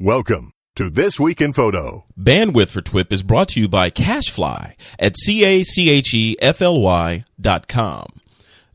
Welcome to This Week in Photo. Bandwidth for TWIP is brought to you by CacheFly at C-A-C-H-E-F-L-Y dot com.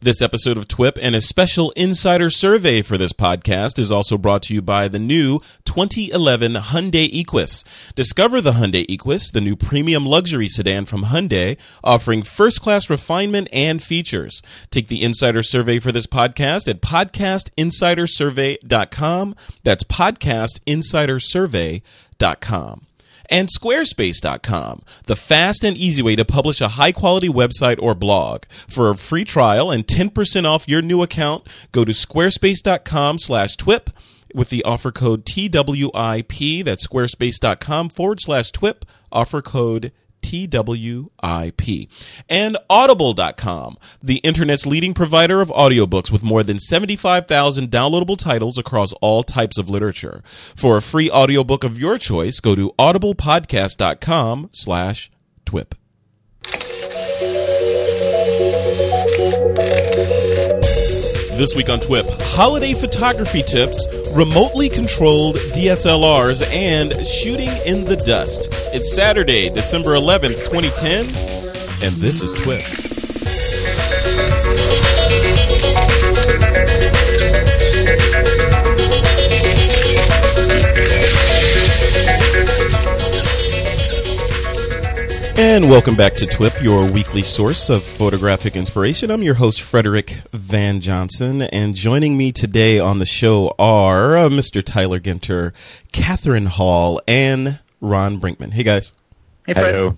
This episode of TWIP and a special insider survey for this podcast is also brought to you by the new 2011 Hyundai Equus. Discover the Hyundai Equus, the new premium luxury sedan from Hyundai, offering first-class refinement and features. Take the insider survey for this podcast at podcastinsidersurvey.com. That's podcastinsidersurvey.com and squarespace.com, the fast and easy way to publish a high quality website or blog. For a free trial and 10% off your new account, go to squarespace.com slash twip with the offer code TWIP. That's squarespace.com forward slash twip, offer code TWIP. And Audible.com, the internet's leading provider of audiobooks with more than 75,000 downloadable titles across all types of literature. For a free audiobook of your choice, go to audiblepodcast.com slash twip. This week on TWIP, holiday photography tips, remotely controlled DSLRs, and shooting in the dust. It's Saturday, December 11th, 2010, and this is TWIP. And welcome back to TWIP, your weekly source of photographic inspiration. I'm your host, Frederick Van Johnson, and joining me today on the show are uh, Mr. Tyler Ginther, Catherine Hall, and Ron Brinkman. Hey, guys. Hey, Fred. Hello.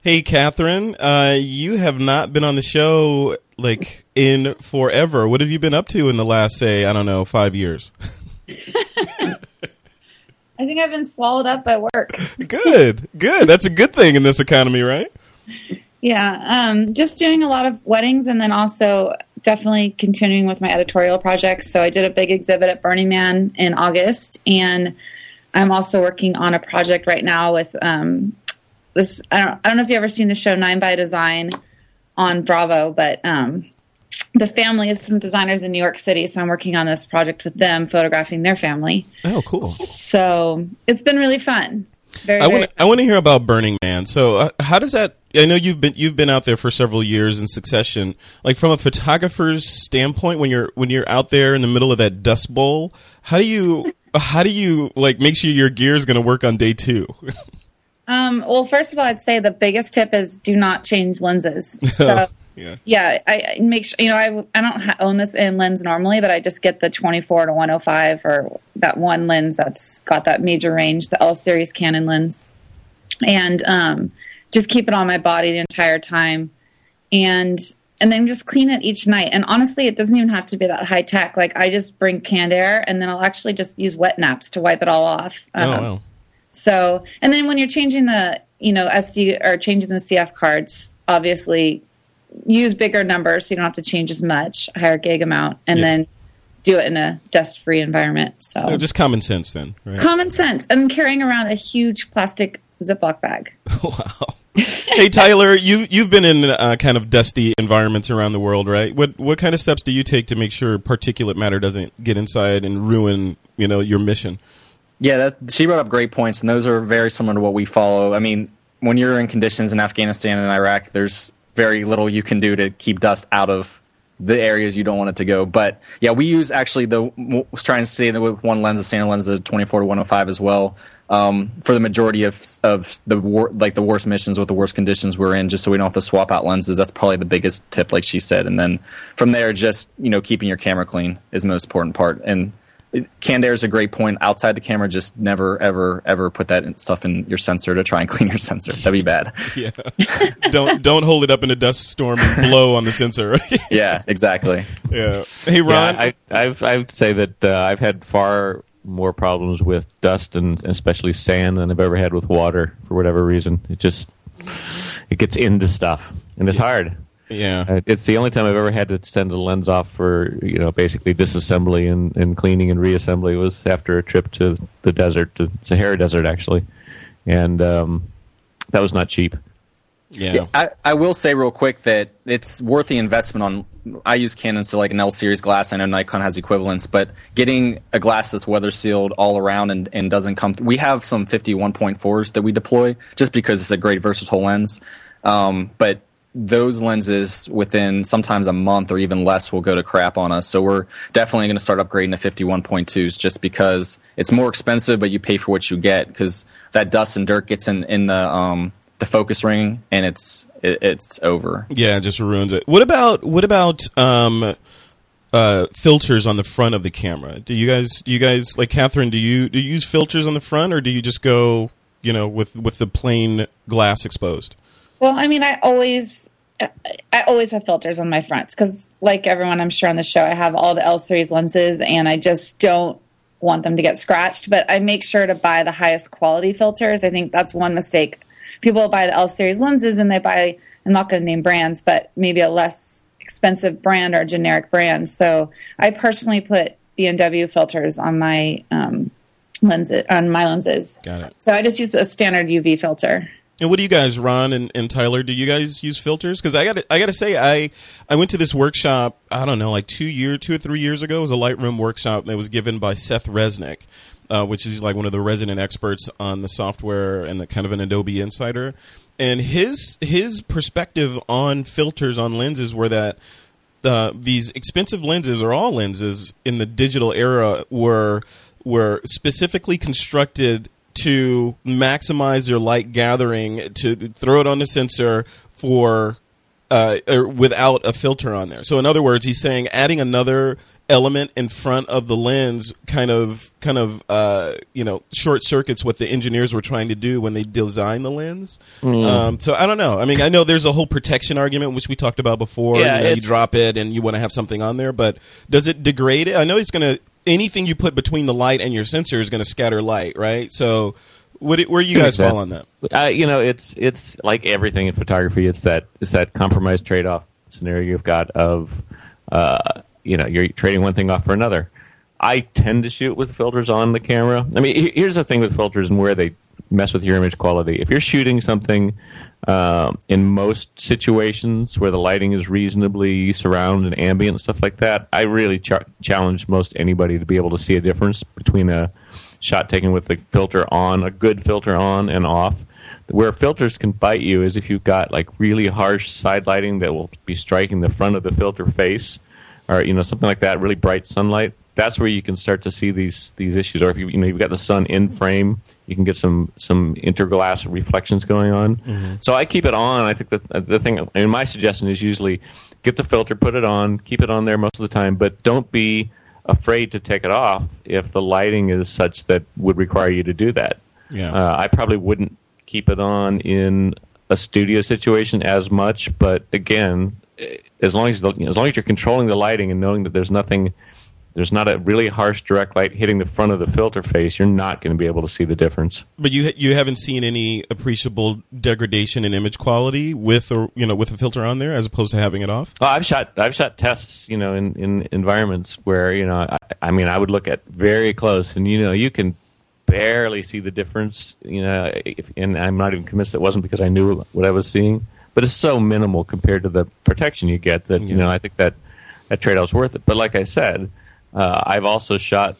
Hey, Catherine. Uh, you have not been on the show like in forever. What have you been up to in the last, say, I don't know, five years? I think I've been swallowed up by work. good, good. That's a good thing in this economy, right? Yeah, um, just doing a lot of weddings and then also definitely continuing with my editorial projects. So I did a big exhibit at Burning Man in August, and I'm also working on a project right now with um, this. I don't, I don't know if you've ever seen the show Nine by Design on Bravo, but um, the family is some designers in New York City, so I'm working on this project with them, photographing their family. Oh, cool. So it's been really fun. Very, I want I want to hear about Burning Man. So, uh, how does that? I know you've been you've been out there for several years in succession. Like from a photographer's standpoint, when you're when you're out there in the middle of that dust bowl, how do you how do you like make sure your gear is going to work on day two? Um, well, first of all, I'd say the biggest tip is do not change lenses. So, yeah. yeah, I, I make sure, you know, I, I don't ha- own this in lens normally, but I just get the 24 to 105 or that one lens that's got that major range, the L series Canon lens. And um, just keep it on my body the entire time. And and then just clean it each night. And honestly, it doesn't even have to be that high tech. Like I just bring canned air and then I'll actually just use wet naps to wipe it all off. Oh Um, wow. so, and then when you're changing the, you know, SD or changing the CF cards, obviously use bigger numbers so you don't have to change as much, higher gig amount, and Yeah. then do it in a dust free environment. So, So just common sense then, right? common sense and carrying around a huge plastic Ziploc bag. wow. hey Tyler, you you've been in uh, kind of dusty environments around the world, right? What what kind of steps do you take to make sure particulate matter doesn't get inside and ruin you know your mission? Yeah, that, she brought up great points, and those are very similar to what we follow. I mean, when you're in conditions in Afghanistan and Iraq, there's very little you can do to keep dust out of the areas you don't want it to go. But yeah, we use actually the was trying to that with one lens, the standard lens, the 24 to 105 as well. Um, for the majority of of the wor- like the worst missions with the worst conditions we're in, just so we don't have to swap out lenses. That's probably the biggest tip, like she said. And then from there, just you know, keeping your camera clean is the most important part. And it- canned air is a great point. Outside the camera, just never, ever, ever put that stuff in your sensor to try and clean your sensor. That'd be bad. Yeah. don't don't hold it up in a dust storm and blow on the sensor. Yeah, exactly. yeah. Hey Ron. Yeah, I, I've, I would say that uh, I've had far more problems with dust and especially sand than I've ever had with water for whatever reason. It just it gets into stuff and it's hard. Yeah. Uh, It's the only time I've ever had to send a lens off for you know basically disassembly and, and cleaning and reassembly was after a trip to the desert, to Sahara Desert actually, and um, that was not cheap. Yeah. I, I will say real quick that it's worth the investment on. I use Canon, so like an L series glass. I know Nikon has equivalents, but getting a glass that's weather sealed all around and, and doesn't come. we have some 51.4s that we deploy just because it's a great versatile lens. Um, but those lenses within sometimes a month or even less will go to crap on us. So we're definitely going to start upgrading to 51.2s just because it's more expensive, but you pay for what you get because that dust and dirt gets in, in the, um, the focus ring and it's, it, it's over. Yeah, it just ruins it. What about what about um, uh, filters on the front of the camera? Do you guys do you guys like Catherine? Do you do you use filters on the front, or do you just go you know with with the plain glass exposed? Well, I mean, I always, I always have filters on my fronts because, like everyone, I'm sure on the show, I have all the L series lenses, and I just don't want them to get scratched. But I make sure to buy the highest quality filters. I think that's one mistake. People buy the L series lenses, and they buy. I'm not going to name brands, but maybe a less expensive brand or generic brand. So I personally put B&W filters on my um, lenses on my lenses. Got it. So I just use a standard UV filter. And what do you guys, Ron and, and Tyler? Do you guys use filters? Because I got I got to say, I I went to this workshop. I don't know, like two year, two or three years ago. It was a Lightroom workshop that was given by Seth Resnick, uh, which is like one of the resident experts on the software and the, kind of an Adobe insider. And his his perspective on filters on lenses were that uh, these expensive lenses or all lenses in the digital era were were specifically constructed to maximize your light gathering to throw it on the sensor for uh, or without a filter on there. So in other words, he's saying adding another element in front of the lens kind of kind of uh, you know short circuits what the engineers were trying to do when they designed the lens. Um, so I don't know. I mean, I know there's a whole protection argument which we talked about before. Yeah, you, know, you drop it and you want to have something on there, but does it degrade it? I know it's going to anything you put between the light and your sensor is going to scatter light, right? So what, where do you guys extent. fall on that? Uh, you know, it's it's like everything in photography. It's that it's that compromise trade off scenario you've got of uh, you know you're trading one thing off for another. I tend to shoot with filters on the camera. I mean, here's the thing with filters and where they mess with your image quality. If you're shooting something um, in most situations where the lighting is reasonably surround and ambient stuff like that, I really ch- challenge most anybody to be able to see a difference between a shot taken with the filter on, a good filter on and off. Where filters can bite you is if you've got like really harsh side lighting that will be striking the front of the filter face, or you know something like that, really bright sunlight. That's where you can start to see these these issues. Or if you you know you've got the sun in frame, you can get some some interglass reflections going on. So I keep it on. I think that uh, the thing, and my suggestion is usually get the filter, put it on, keep it on there most of the time, but don't be afraid to take it off if the lighting is such that would require you to do that. Yeah. Uh, I probably wouldn't keep it on in a studio situation as much, but again, eh, as long as the, as long as you're controlling the lighting and knowing that there's nothing, there's not a really harsh direct light hitting the front of the filter face, you're not going to be able to see the difference. But you you haven't seen any appreciable degradation in image quality with or you know with a filter on there as opposed to having it off. Well, I've shot I've shot tests, you know, in, in environments where you know, I, I mean, I would look at very close, and you know, you can barely see the difference, you know, if, and I'm not even convinced it wasn't because I knew what I was seeing, but it's so minimal compared to the protection you get that you know, I think that that trade off's worth it. But like I said, uh, I've also shot,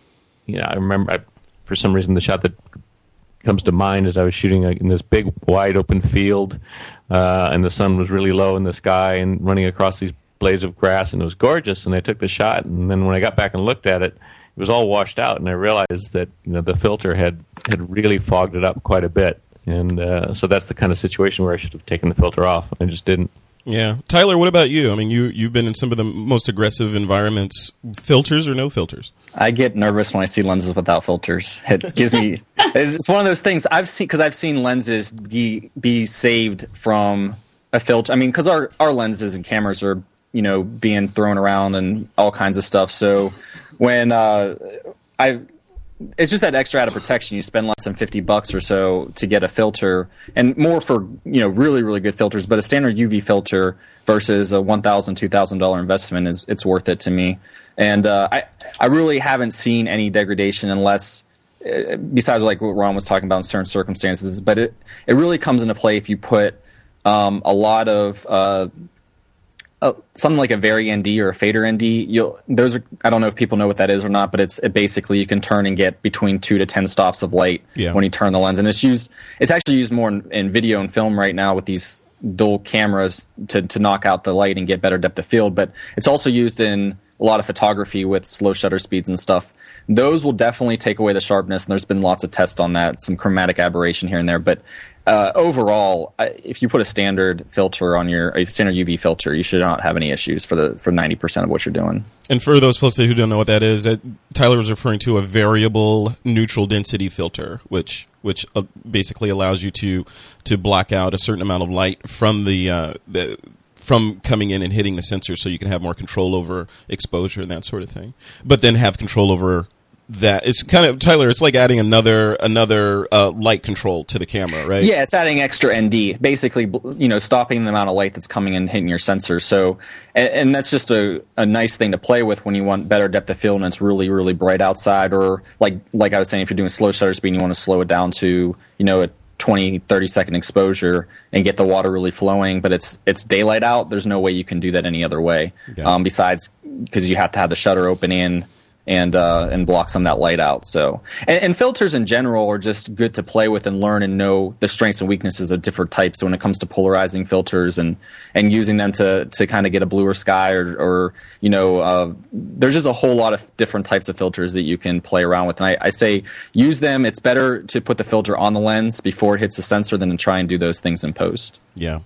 you know, I remember I, for some reason the shot that comes to mind as I was shooting in this big, wide open field, uh, and the sun was really low in the sky and running across these blades of grass, and it was gorgeous. And I took the shot, and then when I got back and looked at it, it was all washed out, and I realized that you know the filter had had really fogged it up quite a bit. And uh, so that's the kind of situation where I should have taken the filter off. I just didn't. Yeah, Tyler, what about you? I mean, you you've been in some of the most aggressive environments. Filters or no filters? I get nervous when I see lenses without filters. It gives me. it's it's one of those things I've seen because I've seen lenses be be saved from a filter. I mean, because our our lenses and cameras are you know being thrown around and all kinds of stuff. So when uh, I it's just that extra added protection. You spend less than fifty bucks or so to get a filter, and more for you know really really good filters. But a standard UV filter versus a one thousand two thousand dollar investment is it's worth it to me. And uh, I I really haven't seen any degradation unless uh, besides like what Ron was talking about in certain circumstances. But it it really comes into play if you put um, a lot of uh, uh, something like a Vari ND or a fader ND. You'll those are I don't know if people know what that is or not, but it's it basically you can turn and get between two to ten stops of light Yeah. when you turn the lens, and it's used. It's actually used more in, in video and film right now with these dual cameras to to knock out the light and get better depth of field. But it's also used in a lot of photography with slow shutter speeds and stuff. Those will definitely take away the sharpness, and there's been lots of tests on that, some chromatic aberration here and there. But uh, overall, if you put a standard filter on your a standard UV filter, you should not have any issues for the for ninety percent of what you're doing. And for those folks who don't know what that is, that Tyler was referring to a variable neutral density filter, which which uh, basically allows you to to block out a certain amount of light from the, uh, the from coming in and hitting the sensor, so you can have more control over exposure and that sort of thing. But then have control over that. It's kind of Tyler. It's like adding another another uh, light control to the camera, right? Yeah, it's adding extra ND, basically, you know, stopping the amount of light that's coming in and hitting your sensor. So, and, and that's just a, a nice thing to play with when you want better depth of field and it's really, really bright outside. Or like like I was saying, if you're doing slow shutter speed, and you want to slow it down to you know a 20, 30 second exposure and get the water really flowing, but it's it's daylight out. There's no way you can do that any other way. Okay. Um, besides, because you have to have the shutter open in and uh, and block some of that light out. So, and, and filters in general are just good to play with and learn and know the strengths and weaknesses of different types. So when it comes to polarizing filters and and using them to to kind of get a bluer sky or or you know, uh, there's just a whole lot of different types of filters that you can play around with. And I, I say use them. It's better to put the filter on the lens before it hits the sensor than to try and do those things in post. Yeah.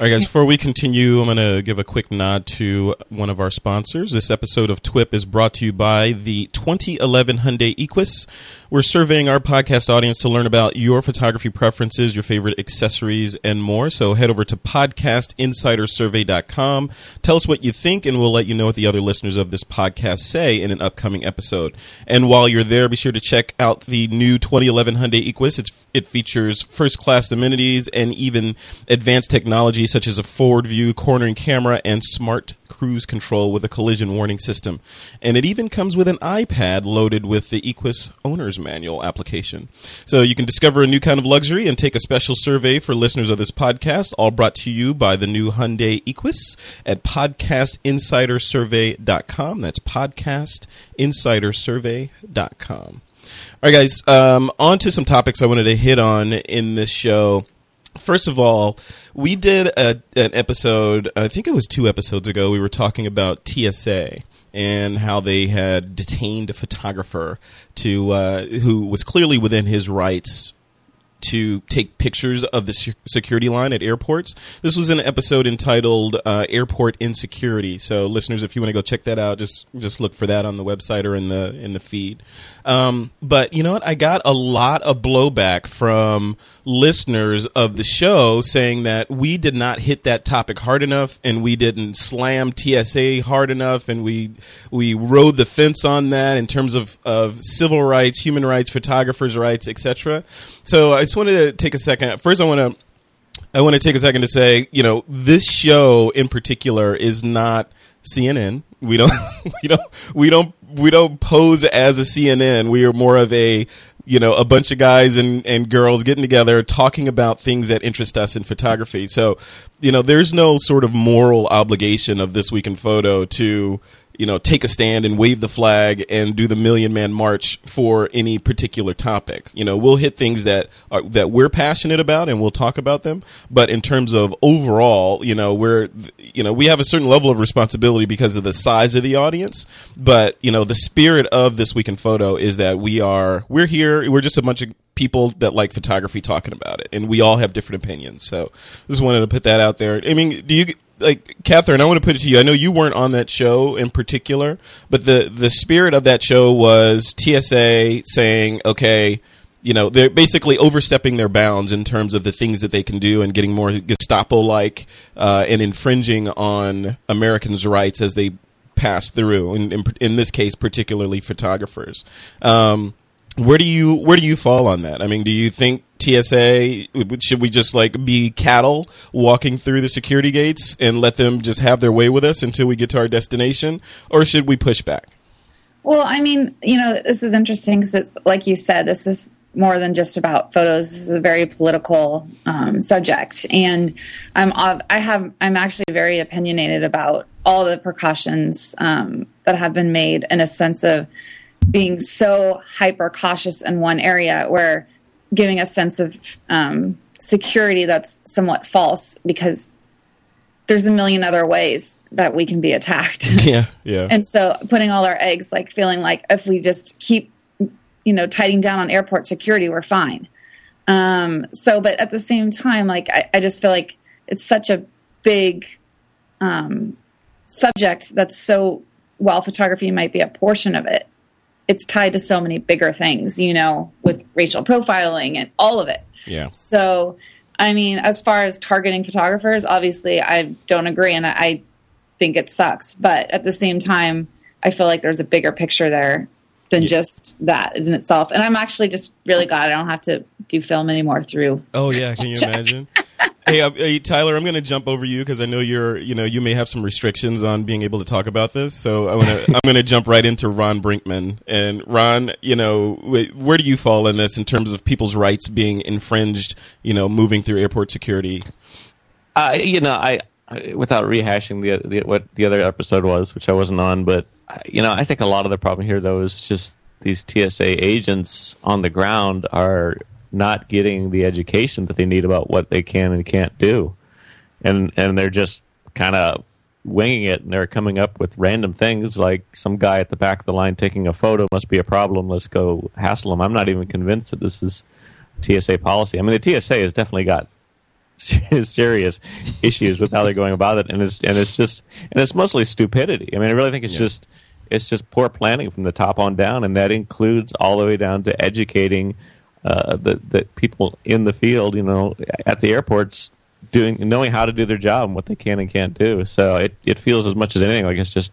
All right, guys, before we continue, I'm going to give a quick nod to one of our sponsors. This episode of TWIP is brought to you by the 2011 Hyundai Equus. We're surveying our podcast audience to learn about your photography preferences, your favorite accessories, and more. So head over to podcastinsidersurvey.com. Tell us what you think, and we'll let you know what the other listeners of this podcast say in an upcoming episode. And while you're there, be sure to check out the new 2011 Hyundai Equus. It's, it features first class amenities and even advanced technology such as a forward view, cornering camera, and smart cruise control with a collision warning system. And it even comes with an iPad loaded with the Equus owner's manual application. So you can discover a new kind of luxury and take a special survey for listeners of this podcast, all brought to you by the new Hyundai Equus at podcastinsidersurvey.com. That's podcastinsidersurvey.com. All right, guys, um, on to some topics I wanted to hit on in this show. First of all, we did a, an episode, I think it was two episodes ago, we were talking about TSA and how they had detained a photographer to uh, who was clearly within his rights to take pictures of the security line at airports. This was an episode entitled uh, "Airport Insecurity." So, listeners, if you want to go check that out, just just look for that on the website or in the in the feed. Um, but you know what? I got a lot of blowback from listeners of the show saying that we did not hit that topic hard enough, and we didn't slam TSA hard enough, and we we rode the fence on that in terms of of civil rights, human rights, photographers' rights, etc. So I just wanted to take a second. First, I want to I want to take a second to say, you know, this show in particular is not CNN. We don't we don't we don't we don't pose as a CNN. We are more of a you know a bunch of guys and and girls getting together talking about things that interest us in photography. So, you know, there's no sort of moral obligation of this week in photo to you know take a stand and wave the flag and do the million man march for any particular topic. You know we'll hit things that are that we're passionate about and we'll talk about them. But in terms of overall you know we're you know we have a certain level of responsibility because of the size of the audience. But you know the spirit of this week in photo is that we are we're here. We're just a bunch of people that like photography talking about it. And we all have different opinions. So just wanted to put that out there. I mean do you like Catherine, I want to put it to you. I know you weren't on that show in particular, but the the spirit of that show was TSA saying, okay, you know, they're basically overstepping their bounds in terms of the things that they can do and getting more Gestapo like uh, and infringing on Americans' rights as they pass through. In in, in this case, particularly photographers. Um, where do you where do you fall on that? I mean, do you think TSA should we just like be cattle walking through the security gates and let them just have their way with us until we get to our destination, or should we push back? Well, I mean, you know, this is interesting because it's like you said, this is more than just about photos. This is a very political um, subject, and I'm I have I'm actually very opinionated about all the precautions um, that have been made in a sense of being so hyper cautious in one area, where giving a sense of um, security that's somewhat false because there's a million other ways that we can be attacked. Yeah, yeah. and so putting all our eggs, like feeling like if we just keep, you know, tightening down on airport security, we're fine. Um, so, but at the same time, like I, I just feel like it's such a big um, subject that's so while photography might be a portion of it, it's tied to so many bigger things, you know, with racial profiling and all of it. Yeah. So, I mean, as far as targeting photographers, obviously I don't agree and I think it sucks. But at the same time, I feel like there's a bigger picture there than Yeah. just that in itself. And I'm actually just really glad I don't have to do film anymore through. Oh yeah, can you imagine? Hey, uh, hey, Tyler, I'm going to jump over you because I know you're, you know, you may have some restrictions on being able to talk about this. So I want to, I'm going to jump right into Ron Brinkman. And Ron, you know, wh- where do you fall in this in terms of people's rights being infringed? You know, moving through airport security. Uh, you know, I, I without rehashing the, the what the other episode was, which I wasn't on, but uh, you know, I think a lot of the problem here though is just these TSA agents on the ground are not getting the education that they need about what they can and can't do, and and they're just kind of winging it and they're coming up with random things like some guy at the back of the line taking a photo must be a problem let's go hassle him i'm not even convinced that this is tsa policy i mean the tsa has definitely got serious issues with how they're going about it, and it's and it's just and it's mostly stupidity. I mean, I really think it's Yeah. just it's just poor planning from the top on down, and that includes all the way down to educating uh, that the people in the field, you know, at the airports, doing knowing how to do their job and what they can and can't do. So it it feels as much as anything like it's just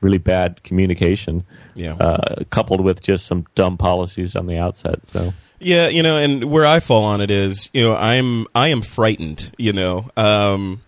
really bad communication, Yeah. uh, coupled with just some dumb policies on the outset. So. Yeah, you know, and where I fall on it is, you know, I'm I am frightened, you know, um,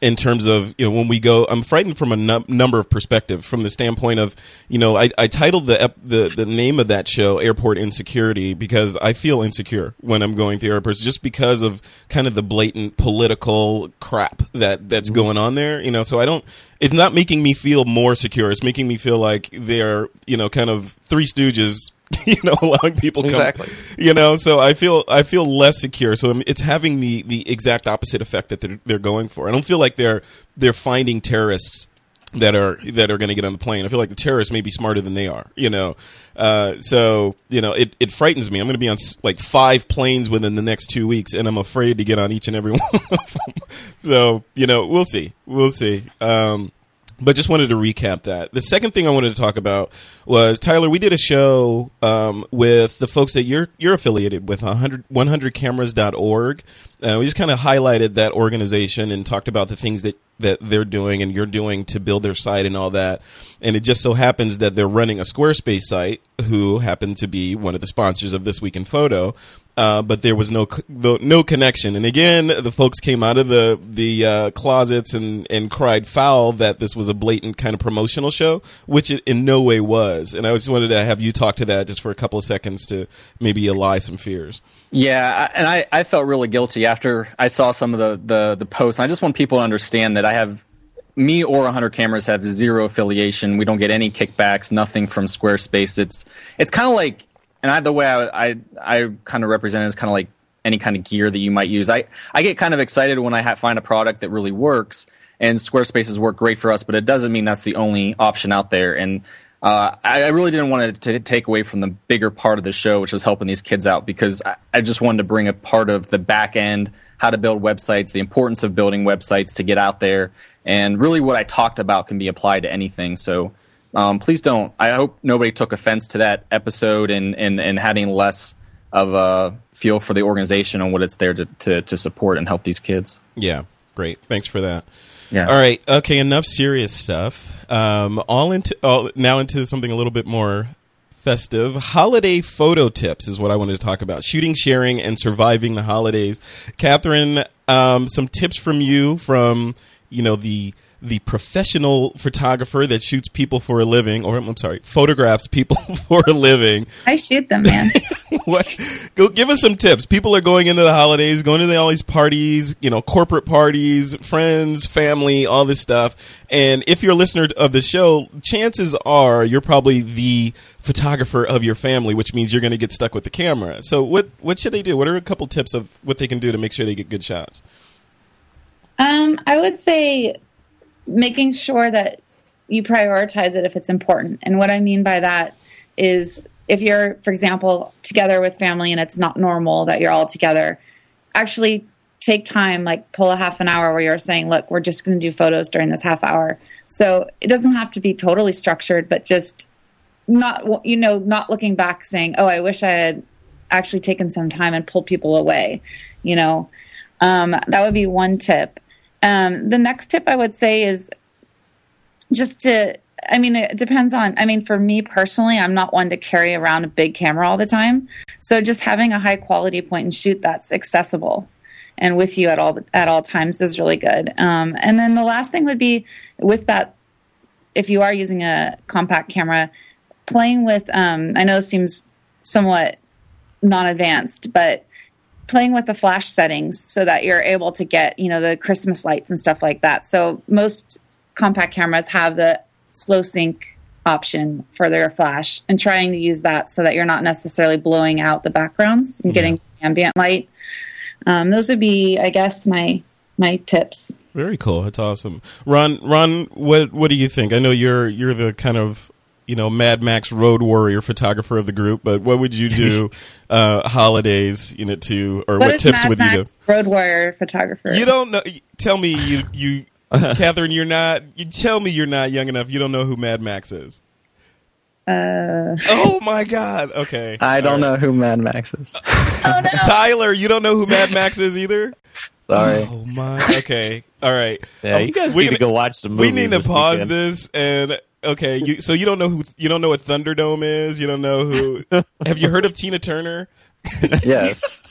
in terms of you know when we go, I'm frightened from a num- number of perspectives. From the standpoint of, you know, I, I titled the, ep- the the name of that show "Airport Insecurity" because I feel insecure when I'm going through airports, just because of kind of the blatant political crap that that's mm-hmm. going on there. You know, so I don't. It's not making me feel more secure. It's making me feel like they're, you know, kind of three stooges. You know, allowing people come, Exactly. you know so i feel i feel less secure. So it's having the the exact opposite effect that they're, they're going for. I don't feel like they're they're finding terrorists that are that are going to get on the plane. I feel like the terrorists may be smarter than they are you know? Uh, so you know it, it frightens me. I'm going to be on like five planes within the next two weeks and i'm afraid to get on each and every one of them so you know we'll see. We'll see. Um, but just wanted to recap that. The second thing I wanted to talk about was Tyler. We did a show um, with the folks that you're you're affiliated with 100 100cameras.org. Uh, we just kind of highlighted that organization and talked about the things that that they're doing and you're doing to build their site and all that. And it just so happens that they're running a Squarespace site, who happen to be one of the sponsors of this week in photo. Uh, but there was no no connection. And again, the folks came out of the the uh, closets and and cried foul that this was a blatant kind of promotional show, which it in no way was. And I just wanted to have you talk to that just for a couple of seconds to maybe allay some fears. Yeah, and I, I felt really guilty after I saw some of the, the, the posts. I just want people to understand that I have, me or 100 cameras have zero affiliation. We don't get any kickbacks, nothing from Squarespace. It's it's kind of like, and I, the way I, I, I kind of represent it is kind of like any kind of gear that you might use. I, I get kind of excited when I ha- find a product that really works, and Squarespace has worked great for us, but it doesn't mean that's the only option out there. And uh, I, I really didn't want to take away from the bigger part of the show, which was helping these kids out, because I, I just wanted to bring a part of the back end, how to build websites, the importance of building websites to get out there, and really what I talked about can be applied to anything. So um, please don't. I hope nobody took offense to that episode and, and, and having less of a feel for the organization and what it's there to, to, to support and help these kids. Yeah, great. Thanks for that. Yeah. All right. Okay. Enough serious stuff. Um, all into all, now into something a little bit more festive. Holiday photo tips is what I wanted to talk about. Shooting, sharing, and surviving the holidays. Catherine, um, some tips from you from you know the the professional photographer that shoots people for a living, or I'm sorry, photographs people for a living. I shoot them, man. what? Go give us some tips. People are going into the holidays, going to all these parties, you know, corporate parties, friends, family, all this stuff. And if you're a listener of the show, chances are you're probably the photographer of your family, which means you're going to get stuck with the camera. So, what what should they do? What are a couple tips of what they can do to make sure they get good shots? Um, I would say making sure that you prioritize it if it's important. And what I mean by that is if you're, for example, together with family and it's not normal that you're all together, actually take time, like pull a half an hour where you're saying, look, we're just going to do photos during this half hour. So it doesn't have to be totally structured, but just not, you know, not looking back saying, oh, I wish I had actually taken some time and pulled people away, you know. Um, that would be one tip. Um, the next tip I would say is just to I mean, it depends on. I mean, for me personally, I'm not one to carry around a big camera all the time. So just having a high quality point and shoot that's accessible and with you at all at all times is really good. Um, and then the last thing would be with that, if you are using a compact camera, playing with. Um, I know this seems somewhat non-advanced, but playing with the flash settings so that you're able to get you know the Christmas lights and stuff like that. So most compact cameras have the slow sync option for their flash and trying to use that so that you're not necessarily blowing out the backgrounds and getting yeah. ambient light. Um, those would be, I guess, my my tips. Very cool. That's awesome. Ron, Ron, what what do you think? I know you're you're the kind of you know Mad Max road warrior photographer of the group, but what would you do uh, holidays you know to or what, what tips Mad would Max you give? Road warrior photographer. You don't know. Tell me you you Catherine, you're not. You tell me you're not young enough. You don't know who Mad Max is. Uh, oh my God. Okay. I don't right. know who Mad Max is. oh no, Tyler, you don't know who Mad Max is either. Sorry. Oh my. Okay. All right. Yeah, um, you guys we need to go watch some. Movies. We need to pause weekend. this and. Okay, you, so you don't know who you don't know what Thunderdome is. You don't know who. have you heard of Tina Turner? yes.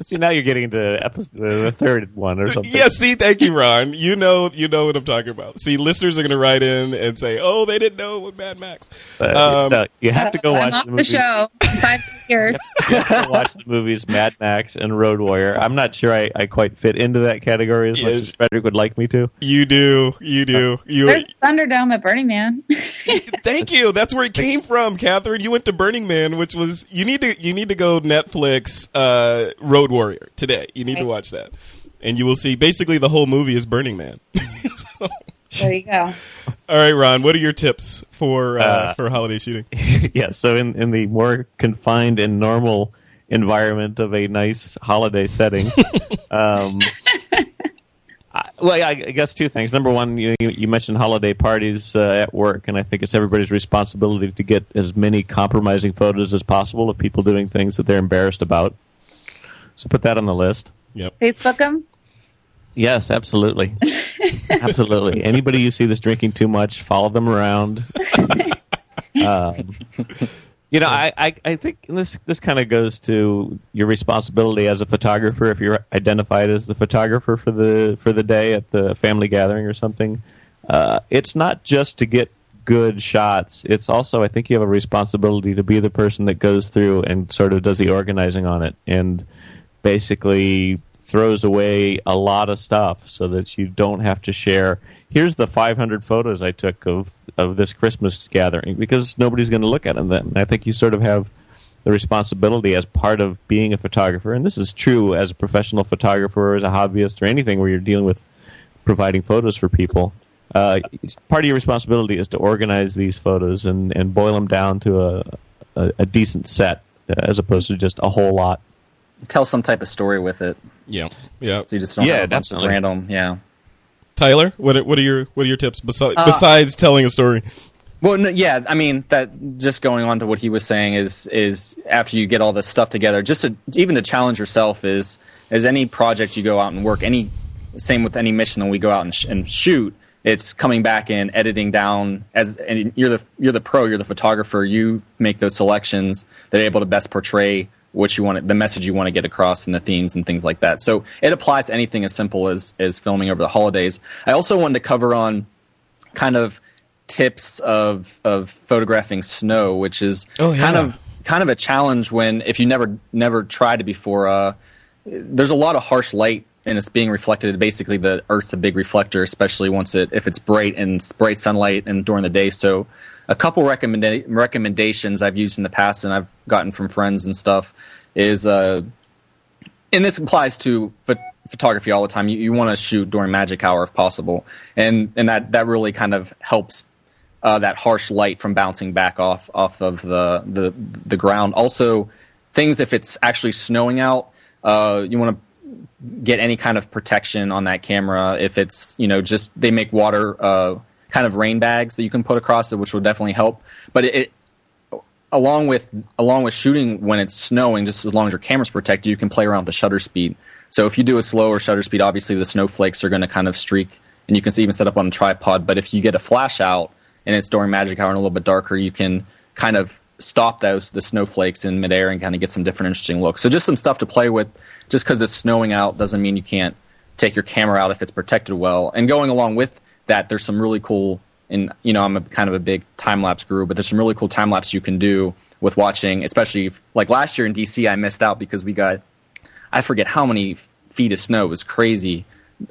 See, now you're getting to episode, the third one or something. Yeah, see, thank you, Ron. You know, you know what I'm talking about. See, listeners are going to write in and say, "Oh, they didn't know what Mad Max." Uh, um, so you have to go I'm watch off the, the show. Five years. you to watch the movies Mad Max and Road Warrior. I'm not sure I, I quite fit into that category as much Yes. as Frederick would like me to. You do, you do. You. There's Thunderdome at Burning Man. Thank you. That's where it came from, Catherine. You went to Burning Man, which was you need to you need to go Netflix uh, Road Warrior today. You need to Right. watch that, and you will see basically the whole movie is Burning Man. So- there you go. all right, Ron. What are your tips for uh, Uh, for holiday shooting? yeah, so in, in the more confined and normal environment of a nice holiday setting, um, I, well, I, I guess two things. Number one, you, you you mentioned holiday parties uh, at work, and I think it's everybody's responsibility to get as many compromising photos as possible of people doing things that they're embarrassed about. So put that on the list. Yep. Facebook them. Yes, absolutely, absolutely. Anybody you see that's drinking too much, follow them around. um, you know, I, I, I think this this kind of goes to your responsibility as a photographer. If you're identified as the photographer for the for the day at the family gathering or something, uh, it's not just to get good shots. It's also I think you have a responsibility to be the person that goes through and sort of does the organizing on it and basically throws away a lot of stuff so that you don't have to share. Here's the 500 photos I took of of this Christmas gathering because nobody's going to look at them then. I think you sort of have the responsibility as part of being a photographer, and this is true as a professional photographer as a hobbyist or anything where you're dealing with providing photos for people. Uh, part of your responsibility is to organize these photos and, and boil them down to a, a, a decent set uh, as opposed to just a whole lot. Tell some type of story with it, Yeah. Yeah. so you just don't Yeah, have a bunch of random. Yeah. Tyler, what are, what are your what are your tips besides Uh, besides telling a story? Well, no, yeah, I mean that. Just going on to what he was saying is is after you get all this stuff together, just to, even to challenge yourself is is any project you go out and work. Any same with any mission that we go out and, sh- and shoot. It's coming back and editing down as and you're the you're the pro, you're the photographer. You make those selections that are able to best portray what you want, the message you want to get across, and the themes and things like that. So it applies to anything as simple as as filming over the holidays. I also wanted to cover on kind of tips of of photographing snow, which is Oh, yeah. kind of kind of a challenge when if you never never tried it before. Uh, there's a lot of harsh light and it's being reflected. Basically, the Earth's a big reflector, especially once it if it's bright and bright sunlight and during the day. So, a couple recommenda- recommendations I've used in the past and I've gotten from friends and stuff is, uh, and this applies to ph- photography all the time. You, you want to shoot during magic hour if possible, and and that that really kind of helps uh, that harsh light from bouncing back off off of the the the ground. Also, things if it's actually snowing out, uh, you want to get any kind of protection on that camera. If it's you know just they make water uh, kind of rain bags that you can put across it, which will definitely help. But it, it along with along with shooting when it's snowing, just as long as your camera's protected, you can play around with the shutter speed. So if you do a slower shutter speed, obviously the snowflakes are going to kind of streak, and you can even set up on a tripod. But if you get a flash out and it's during magic hour and a little bit darker, you can kind of stop those the snowflakes in midair and kind of get some different interesting looks. So just some stuff to play with. Just because it's snowing out doesn't mean you can't take your camera out if it's protected well. And going along with that, there's some really cool. And you know, I'm a, kind of a big time lapse guru, but there's some really cool time lapse you can do with watching. Especially if, like last year in DC, I missed out because we got I forget how many feet of snow. It was crazy.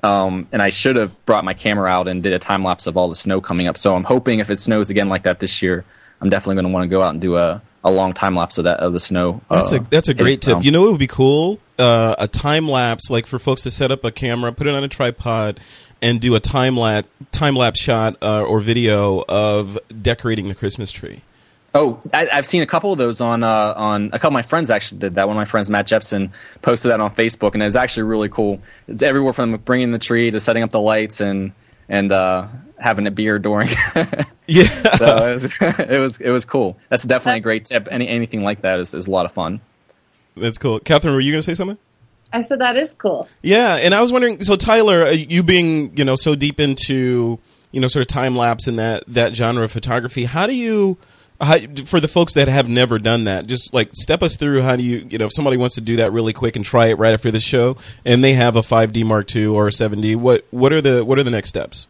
Um, and I should have brought my camera out and did a time lapse of all the snow coming up. So I'm hoping if it snows again like that this year, I'm definitely going to want to go out and do a, a long time lapse of that of the snow. That's uh, a that's a great tip. You know it would be cool? Uh, a time lapse, like for folks to set up a camera, put it on a tripod, and do a time lapse time lapse shot uh, or video of decorating the Christmas tree. Oh, I, I've seen a couple of those on uh, on a couple of my friends actually did that. One of my friends, Matt Jepson, posted that on Facebook, and it's actually really cool. It's everywhere from bringing the tree to setting up the lights and and uh, having a beer during. Yeah, so it was, it was it was cool. That's definitely a great tip. Any anything like that is, is a lot of fun. that's cool. Catherine, were you going to say something? I said that is cool. Yeah, and I was wondering. So Tyler, uh, you being you know so deep into you know sort of time lapse in that that genre of photography, how do you? How, for the folks that have never done that, just like step us through how do you, you know, if somebody wants to do that really quick and try it right after the show, and they have a 5D Mark II or a 7D, what what are the what are the next steps?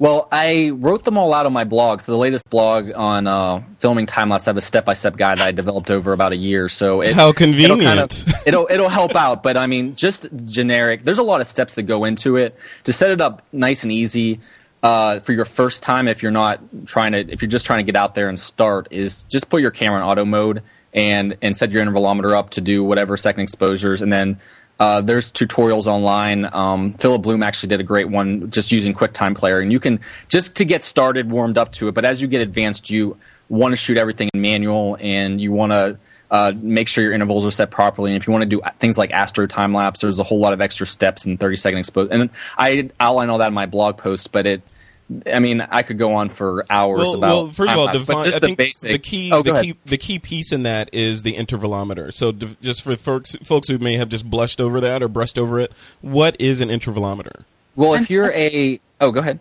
Well, I wrote them all out on my blog. So the latest blog on uh, filming time lapse, I have a step by step guide that I developed over about a year. So it, How It'll, kind convenient. of, it'll it'll help out, but I mean, just generic. There's a lot of steps that go into it to set it up nice and easy. Uh, for your first time, if you're not trying to, if you're just trying to get out there and start, is just put your camera in auto mode and and set your intervalometer up to do whatever second exposures, and then uh, there's tutorials online. Um, Philip Bloom actually did a great one just using QuickTime Player, and you can just to get started, warmed up to it. But as you get advanced, you want to shoot everything in manual, and you want to uh, make sure your intervals are set properly. And if you want to do things like astro time lapse, there's a whole lot of extra steps and 30 second expose. And I outline all that in my blog post, but it. I mean, I could go on for hours Well, about. well, first of all, time-lapse, but define, just I the basic. the key, Oh, go the ahead. key, the key piece in that is the intervalometer. So, d- just for folks, folks who may have just blushed over that or brushed over it, what is an intervalometer? Well, if you're a oh, go ahead.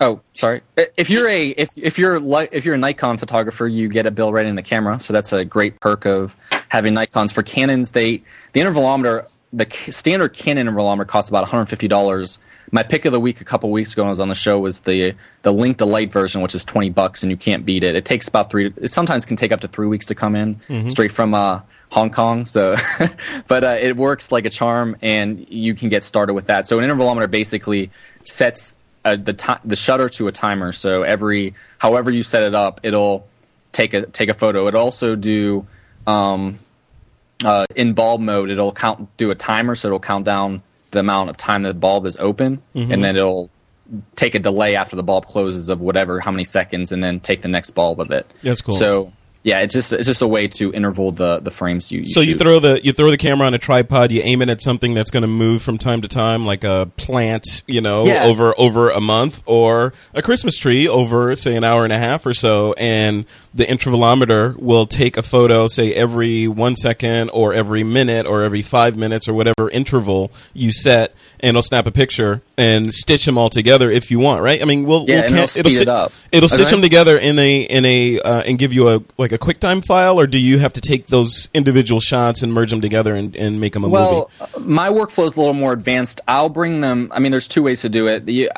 Oh, sorry. If you're a if if you're li- if you're a Nikon photographer, you get a bill right in the camera, so that's a great perk of having Nikon's. For Canons, they the intervalometer, the standard Canon intervalometer costs about 150 dollars. My pick of the week a couple weeks ago when I was on the show was the the Link to Light version, which is 20 bucks, and you can't beat it. It takes about three. It sometimes can take up to three weeks to come in straight from uh, Hong Kong. So, but uh, it works like a charm, and you can get started with that. So an intervalometer basically sets uh, the ti- the shutter to a timer. So every however you set it up, it'll take a take a photo. It'll also do um, uh, in bulb mode. It'll count do a timer, so it'll count down the amount of time that the bulb is open, and mm-hmm. then it'll take a delay after the bulb closes of whatever how many seconds, and then take the next bulb of it. That's cool. So yeah, it's just it's just a way to interval the the frames you. you So you throw the you throw the camera on a tripod, you aim it at something that's going to move from time to time, like a plant, you know, Yeah. over over a month, or a Christmas tree over say an hour and a half or so, and the intervalometer will take a photo, say every one second, or every minute, or every five minutes, or whatever interval you set, and it'll snap a picture and stitch them all together if you want, right? I mean, we'll, Yeah, we'll it'll can't- speed it sti- up. It'll stitch them together in a in a uh, and give you a like a QuickTime file, or do you have to take those individual shots and merge them together and, and make them a Well, movie? uh, my workflow is a little more advanced. I'll bring them. I mean, there's two ways to do it. You,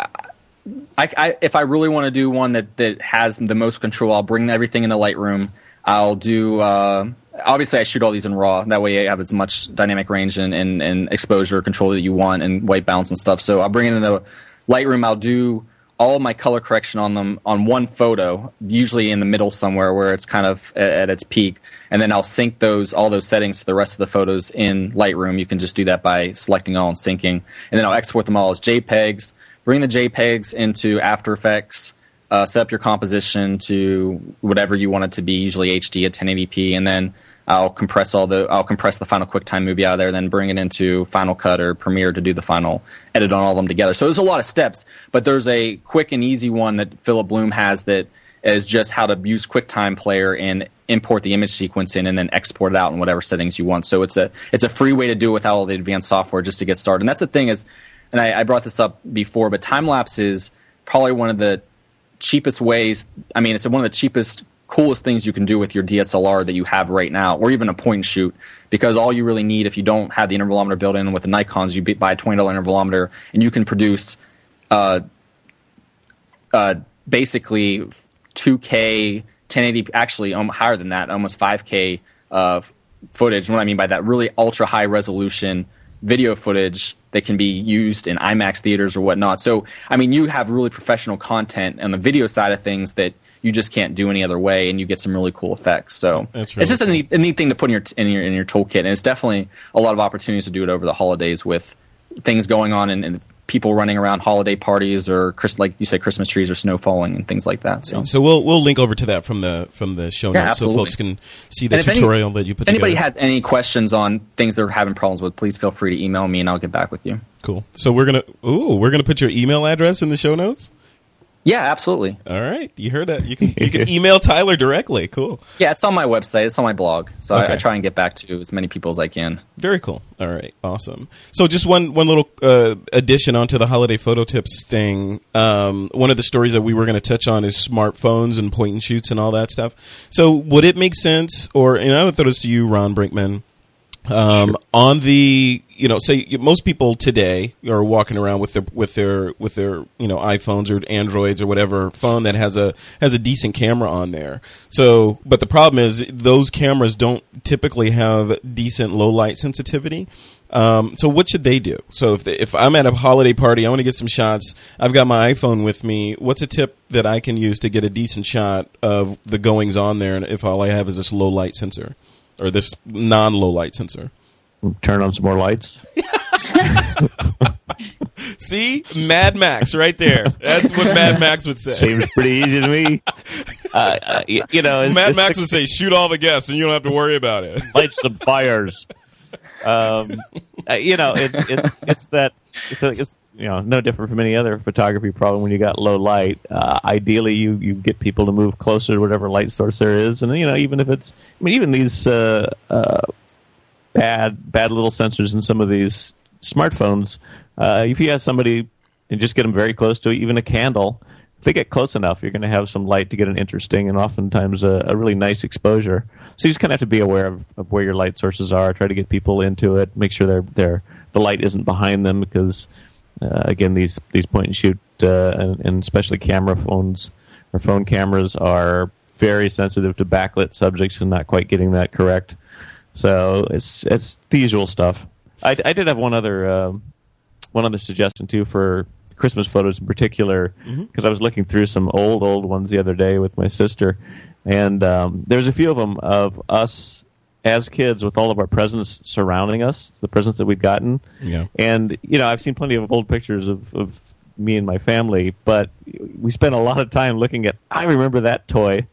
I, I, if I really want to do one that, that has the most control, I'll bring everything into Lightroom. I'll do. Uh, obviously, I shoot all these in RAW. That way, I have as much dynamic range and, and, and exposure control that you want, and white balance and stuff. So I'll bring it into Lightroom. I'll do all my color correction on them on one photo, usually in the middle somewhere where it's kind of at, at, its peak, and then I'll sync those all those settings to the rest of the photos in Lightroom. You can just do that by selecting all and syncing, and then I'll export them all as JPEGs. Bring the JPEGs into After Effects. Uh, set up your composition to whatever you want it to be, usually HD at 1080p, and then I'll compress all the I'll compress the final QuickTime movie out of there, then bring it into Final Cut or Premiere to do the final edit on all of them together. So there's a lot of steps, but there's a quick and easy one that Philip Bloom has that is just how to use QuickTime Player and import the image sequence in and then export it out in whatever settings you want. So it's a it's a free way to do it without all the advanced software just to get started. And that's the thing is, and I, I brought this up before, but time lapse is probably one of the cheapest ways. I mean, it's one of the cheapest coolest things you can do with your DSLR that you have right now, or even a point and shoot, because all you really need if you don't have the intervalometer built in with the Nikon's, you buy a twenty dollar intervalometer and you can produce, uh, uh, basically 2K, 1080, actually um, higher than that, almost 5K uh, footage. And what I mean by that, really ultra high resolution video footage that can be used in IMAX theaters or whatnot. So, I mean, you have really professional content on the video side of things that you just can't do any other way, and you get some really cool effects. So really it's just cool. a, neat, a neat thing to put in your in your in your toolkit, and it's definitely a lot of opportunities to do it over the holidays with things going on and, and people running around holiday parties or Chris, like you said, Christmas trees or snow falling and things like that. So. So we'll we'll link over to that from the from the show Yeah, notes so folks can see the if any- tutorial that you put If anybody together. has any questions on things they're having problems with, please feel free to email me and I'll get back with you. cool. So we're gonna ooh we're gonna put your email address in the show notes. Yeah, absolutely. All right, you heard that. You can you can email Tyler directly. Cool. Yeah, it's on my website. It's on my blog. So Okay. I, I try and get back to as many people as I can. Very cool. All right, awesome. So just one one little uh, addition onto the holiday photo tips thing. Um, one of the stories that we were going to touch on is smartphones and point and shoots and all that stuff. So would it make sense, or and I would throw this to you, Ron Brinkmann, um, on the you know say most people today are walking around with their with their with their you know iPhones or Androids or whatever phone that has a has a decent camera on there. So, but the problem is those cameras don't typically have decent low light sensitivity. Um, so what should they do? So if they, if I'm at a holiday party, I want to get some shots. I've got my iPhone with me. What's a tip that I can use to get a decent shot of the goings on there? And if all I have is this low light sensor or this non low light sensor. Turn on some more lights. See, Mad Max right there. That's what Mad Max would say. Seems pretty easy to me. Uh, uh, y- you know, it's, Mad it's Max the- would say, "Shoot all the guests, and you don't have to worry about it." light some fires. Um, uh, you know, it, it's it's that it's, a, it's you know no different from any other photography problem. When you got low light, uh, ideally you you get people to move closer to whatever light source there is, and you know even if it's I mean even these uh, uh, bad bad little sensors in some of these smartphones, uh, if you have somebody and just get them very close to even a candle. If they get close enough, you're going to have some light to get an interesting and oftentimes a, a really nice exposure. So you just kind of have to be aware of, of where your light sources are. Try to get people into it. Make sure they're, they're the light isn't behind them because uh, again these these point and shoot uh, and, and especially camera phones or phone cameras are very sensitive to backlit subjects and not quite getting that correct. So it's it's the usual stuff. I, I did have one other um, one other suggestion too for Christmas photos in particular because I was looking through some old old ones the other day with my sister, and um, there's a few of them of us as kids with all of our presents surrounding us, the presents that we'd gotten. Yeah. And you know, I've seen plenty of old pictures of, of me and my family, but we spent a lot of time looking at. I remember that toy.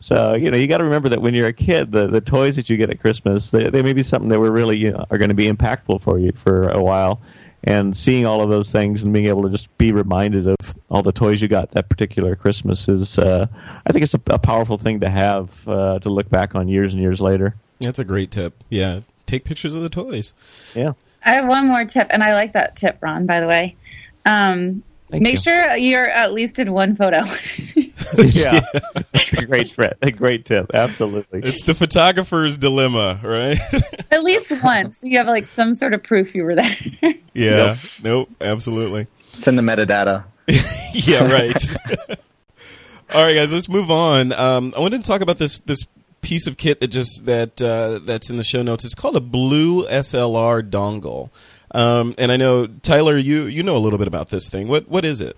So you know, you got to remember that when you're a kid, the, the toys that you get at Christmas, they, they may be something that were really you know, are going to be impactful for you for a while. And seeing all of those things and being able to just be reminded of all the toys you got that particular Christmas is, uh, I think it's a, a powerful thing to have uh, to look back on years and years later. That's a great tip. Yeah, take pictures of the toys. Yeah. I have one more tip, and I like that tip, Ron. By the way, um, Thank make you. sure you're at least in one photo. yeah, that's a great tip. A great tip. Absolutely. It's the photographer's dilemma, right? at least once, you have like some sort of proof you were there. yeah. Nope. Absolutely. It's in the metadata. yeah, right. All right, guys, let's move on. Um, I wanted to talk about this this piece of kit that just that uh, that's in the show notes. It's called a Blue SLR dongle, um, and I know Tyler, you you know a little bit about this thing. What what is it?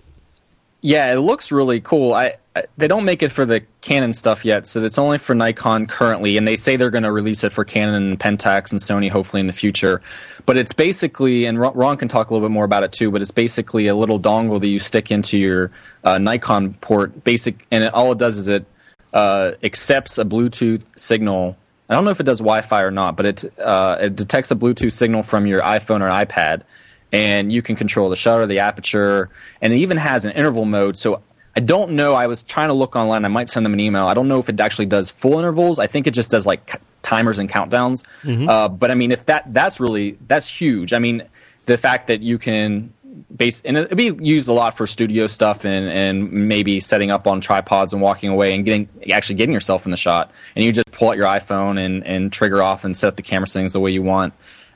Yeah, it looks really cool. I, I, they don't make it for the Canon stuff yet, so it's only for Nikon currently, and they say they're going to release it for Canon and Pentax and Sony hopefully in the future. But it's basically, and Ron can talk a little bit more about it too. But it's basically a little dongle that you stick into your uh, Nikon port, basic, and it, all it does is it uh, accepts a Bluetooth signal. I don't know if it does Wi-Fi or not, but it uh, it detects a Bluetooth signal from your iPhone or iPad and you can control the shutter, the aperture, and it even has an interval mode. So I don't know. I was trying to look online. I might send them an email. I don't know if it actually does full intervals. I think it just does like timers and countdowns. Mm-hmm. Uh, but I mean, if that that's really that's huge. I mean, the fact that you can base and it'd be used a lot for studio stuff and and maybe setting up on tripods and walking away and getting actually getting yourself in the shot. And you just pull out your iPhone and and trigger off and set up the camera settings the way you want.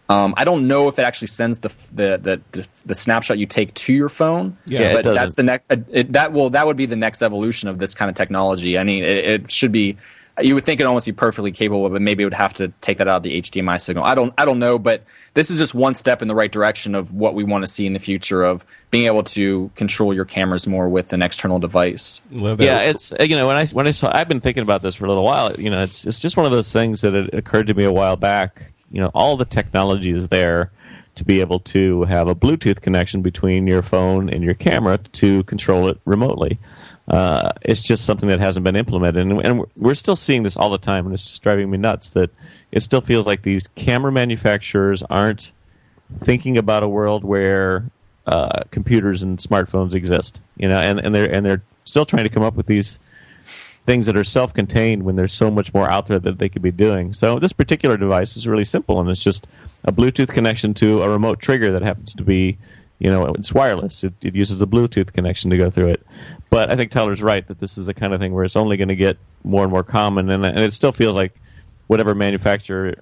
Um, I don't know if it actually sends the the, the the, snapshot you take to your phone. Yeah, but that's the next. Uh, that will that would be the next evolution of this kind of technology. I mean, it, it, should be. You would think it almost be perfectly capable, but maybe it would have to take that out of the HDMI signal. I don't. I don't know, but this is just one step in the right direction of what we want to see in the future of being able to control your cameras more with an external device. Yeah, it's you know when I when I saw I've been thinking about this for a little while. You know, it's it's just one of those things that it occurred to me a while back you know all the technology is there to be able to have a Bluetooth connection between your phone and your camera to control it remotely. Uh, it's just something that hasn't been implemented, and, and, we're still seeing this all the time, and it's just driving me nuts that it still feels like these camera manufacturers aren't thinking about a world where uh, computers and smartphones exist. You know, and, and they're and they're still trying to come up with these things that are self-contained when there's so much more out there that they could be doing. So this particular device is really simple, and it's just a Bluetooth connection to a remote trigger that happens to be, you know, it's wireless. It, it uses a Bluetooth connection to go through it. But I think Tyler's right that this is the kind of thing where it's only going to get more and more common, and, and it still feels like whatever manufacturer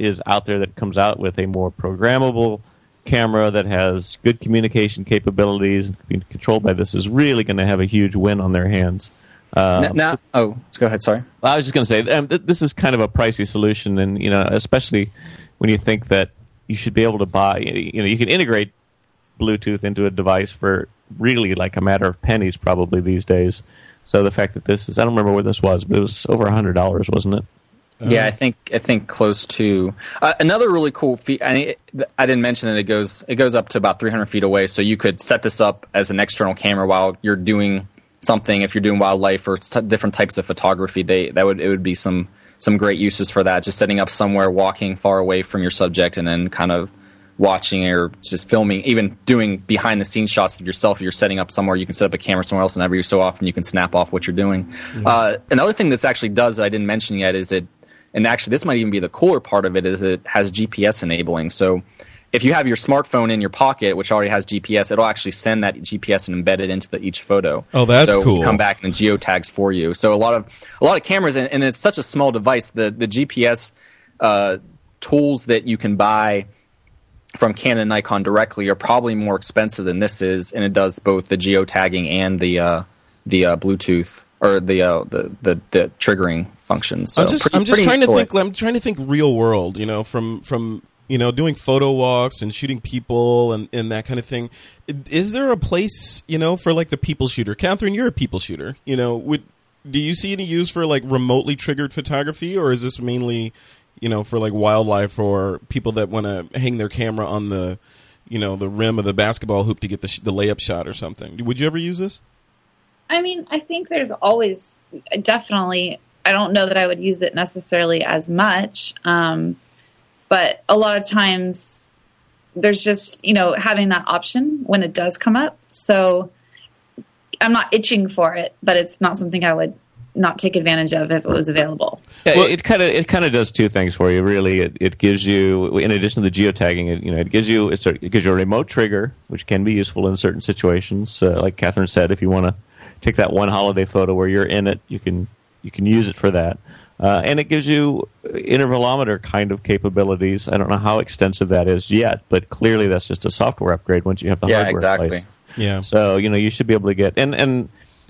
is out there that comes out with a more programmable camera that has good communication capabilities and can be controlled by this is really going to have a huge win on their hands. Uh, now, oh, let's go ahead. Sorry. I was just going to say um, th- this is kind of a pricey solution, and you know, especially when you think that you should be able to buy. You know, you can integrate Bluetooth into a device for really like a matter of pennies, probably these days. So the fact that this is—I don't remember where this was, but it was over a hundred dollars, wasn't it? Yeah, I think I think close to uh, another really cool feat. I, I, didn't mention that it goes it goes up to about 300 feet away, so you could set this up as an external camera while you're doing something if you're doing wildlife or t- different types of photography they that would it would be some some great uses for that just setting up somewhere walking far away from your subject and then kind of watching or just filming even doing behind the scenes shots of yourself you're setting up somewhere you can set up a camera somewhere else and every so often you can snap off what you're doing mm-hmm. uh, another thing this actually does that i didn't mention yet is it and actually this might even be the cooler part of it is it has gps enabling so if you have your smartphone in your pocket, which already has GPS, it'll actually send that GPS and embed it into the, each photo. Oh, that's so cool. Come back and geotags for you. So a lot of a lot of cameras, and, and it's such a small device. The the GPS uh, tools that you can buy from Canon and Nikon directly are probably more expensive than this is, and it does both the geotagging and the uh, the uh, Bluetooth or the, uh, the, the the triggering functions. So I'm just pretty, I'm just trying to think. I'm trying to think real world. You know, from from you know, doing photo walks and shooting people and, and that kind of thing. Is there a place, you know, for like the people shooter? Catherine, you're a people shooter. You know, would do you see any use for like remotely triggered photography, or is this mainly, you know, for like wildlife or people that want to hang their camera on the, you know, the rim of the basketball hoop to get the, sh- the layup shot or something? Would you ever use this? I mean, I think there's always definitely. I don't know that I would use it necessarily as much. Um, but a lot of times there's just, you know, having that option when it does come up. So I'm not itching for it, but it's not something I would not take advantage of if it was available. Yeah, well, it kind of it kind of does two things for you. Really, it, it gives you, in addition to the geotagging, it, you know, it gives you a, it gives you a remote trigger, which can be useful in certain situations. Uh, like Catherine said, if you want to take that one holiday photo where you're in it, you can you can use it for that. Uh, and it gives you intervalometer kind of capabilities. I don't know how extensive that is yet, but clearly that's just a software upgrade once you have the yeah, hardware exactly. in place. Yeah. So you know you should be able to get and and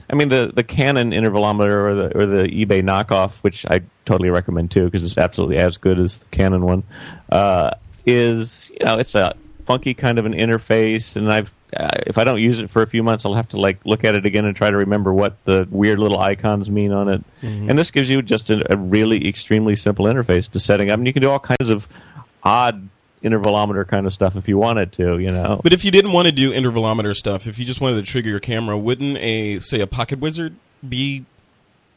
I mean, the, the Canon intervalometer or the or the eBay knockoff, which I totally recommend too, because it's absolutely as good as the Canon one, uh, is you know it's a funky kind of an interface, and I've uh, if I don't use it for a few months, I'll have to like look at it again and try to remember what the weird little icons mean on it. And this gives you just a, a really extremely simple interface to setting up, and you can do all kinds of odd intervalometer kind of stuff if you wanted to, you know. But if you didn't want to do intervalometer stuff, if you just wanted to trigger your camera, wouldn't a say a Pocket Wizard be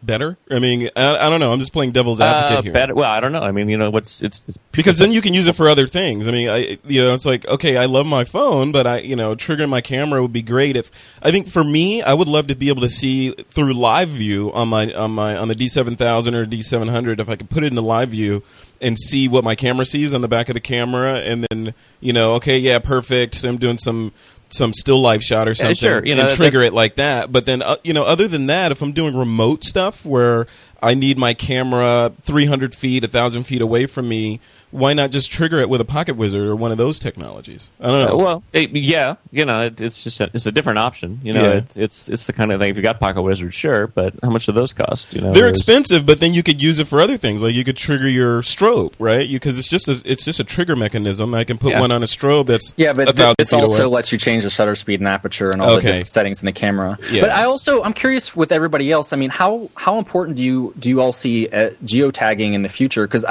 better? I mean, I, I don't know. I'm just playing devil's advocate Uh, here. better, well, I don't know. I mean, you know, what's it's, it's because then you can use it for other things. I mean, I you know, it's like okay, I love my phone, but I you know, triggering my camera would be great. If I think for me, I would love to be able to see through live view on my on my on the D7000 or D700 if I could put it into live view and see what my camera sees on the back of the camera, and then you know, okay, yeah, perfect. So I'm doing some some still life shot or something, sure. You know, and that- trigger it like that. But then, uh, you know, other than that, if I'm doing remote stuff where I need my camera 300 feet, 1,000 feet away from me, why not just trigger it with a Pocket Wizard or one of those technologies? I don't know. Uh, well, it, yeah, you know, it, it's just a, it's a different option. You know, Yeah. it, it's it's the kind of thing. If you got Pocket Wizard, sure, but how much do those cost? You know, they're expensive, but then you could use it for other things. Like you could trigger your strobe, right? Because it's just a, it's just a trigger mechanism. I can put Yeah. one on a strobe that's Yeah, but th- this also away. lets you change the shutter speed and aperture and all the Okay. different settings in the camera. Yeah. But I also I'm curious with everybody else. I mean, how how important do you do you all see uh, geotagging in the future? Because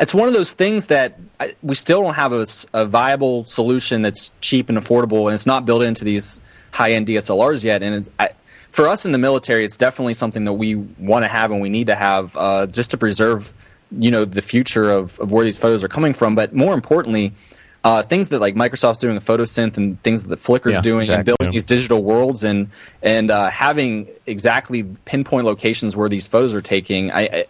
it's one of those things that I, we still don't have a viable solution that's cheap and affordable, and it's not built into these high end DSLRs yet. And I, for us in the military, it's definitely something that we want to have and we need to have uh, just to preserve you know the future of, of where these photos are coming from. But more importantly, uh, things that like Microsoft's doing with photosynth and things that Flickr's Yeah, doing and building these digital worlds and and uh, having exactly pinpoint locations where these photos are taking. I, I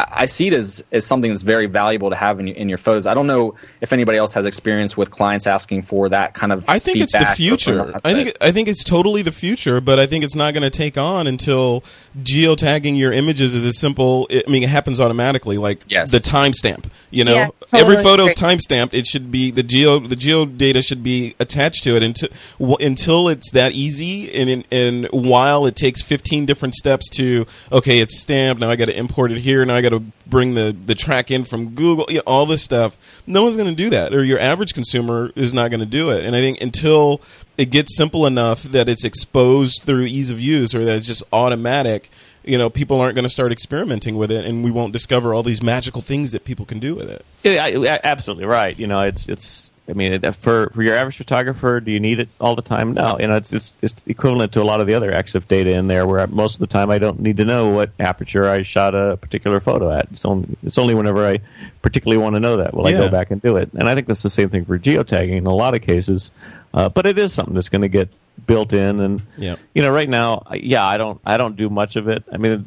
I see it as, as something that's very valuable to have in, your- in your photos. I don't know if anybody else has experience with clients asking for that kind of. I think it's the feedback or- or future. I think I think it's totally the future, but I think it's not going to take on until geotagging your images is as simple. I mean, it happens automatically, like Yes. the timestamp. You know, Yeah, every totally photo's agree. timestamped. It should be the geo the geo data should be attached to it until w- until it's that easy. And and while it takes fifteen different steps to okay, it's stamped. Now I got to import it here. Now I got to bring the the track in from Google. You know, all this stuff. No one's going to do that, or your average consumer is not going to do it. And I think until it gets simple enough that it's exposed through ease of use, or that it's just automatic. You know, people aren't going to start experimenting with it, and we won't discover all these magical things that people can do with it. Yeah, I, absolutely right. You know, it's it's. I mean, for for your average photographer, do you need it all the time? No. You know, it's it's, it's equivalent to a lot of the other EXIF data in there, where most of the time I don't need to know what aperture I shot a particular photo at. It's only it's only whenever I particularly want to know that will I go back and do it. And I think that's the same thing for geotagging in a lot of cases. Uh, but it is something that's going to get built in, and Yeah. you know, right now, yeah, I don't I don't do much of it. I mean,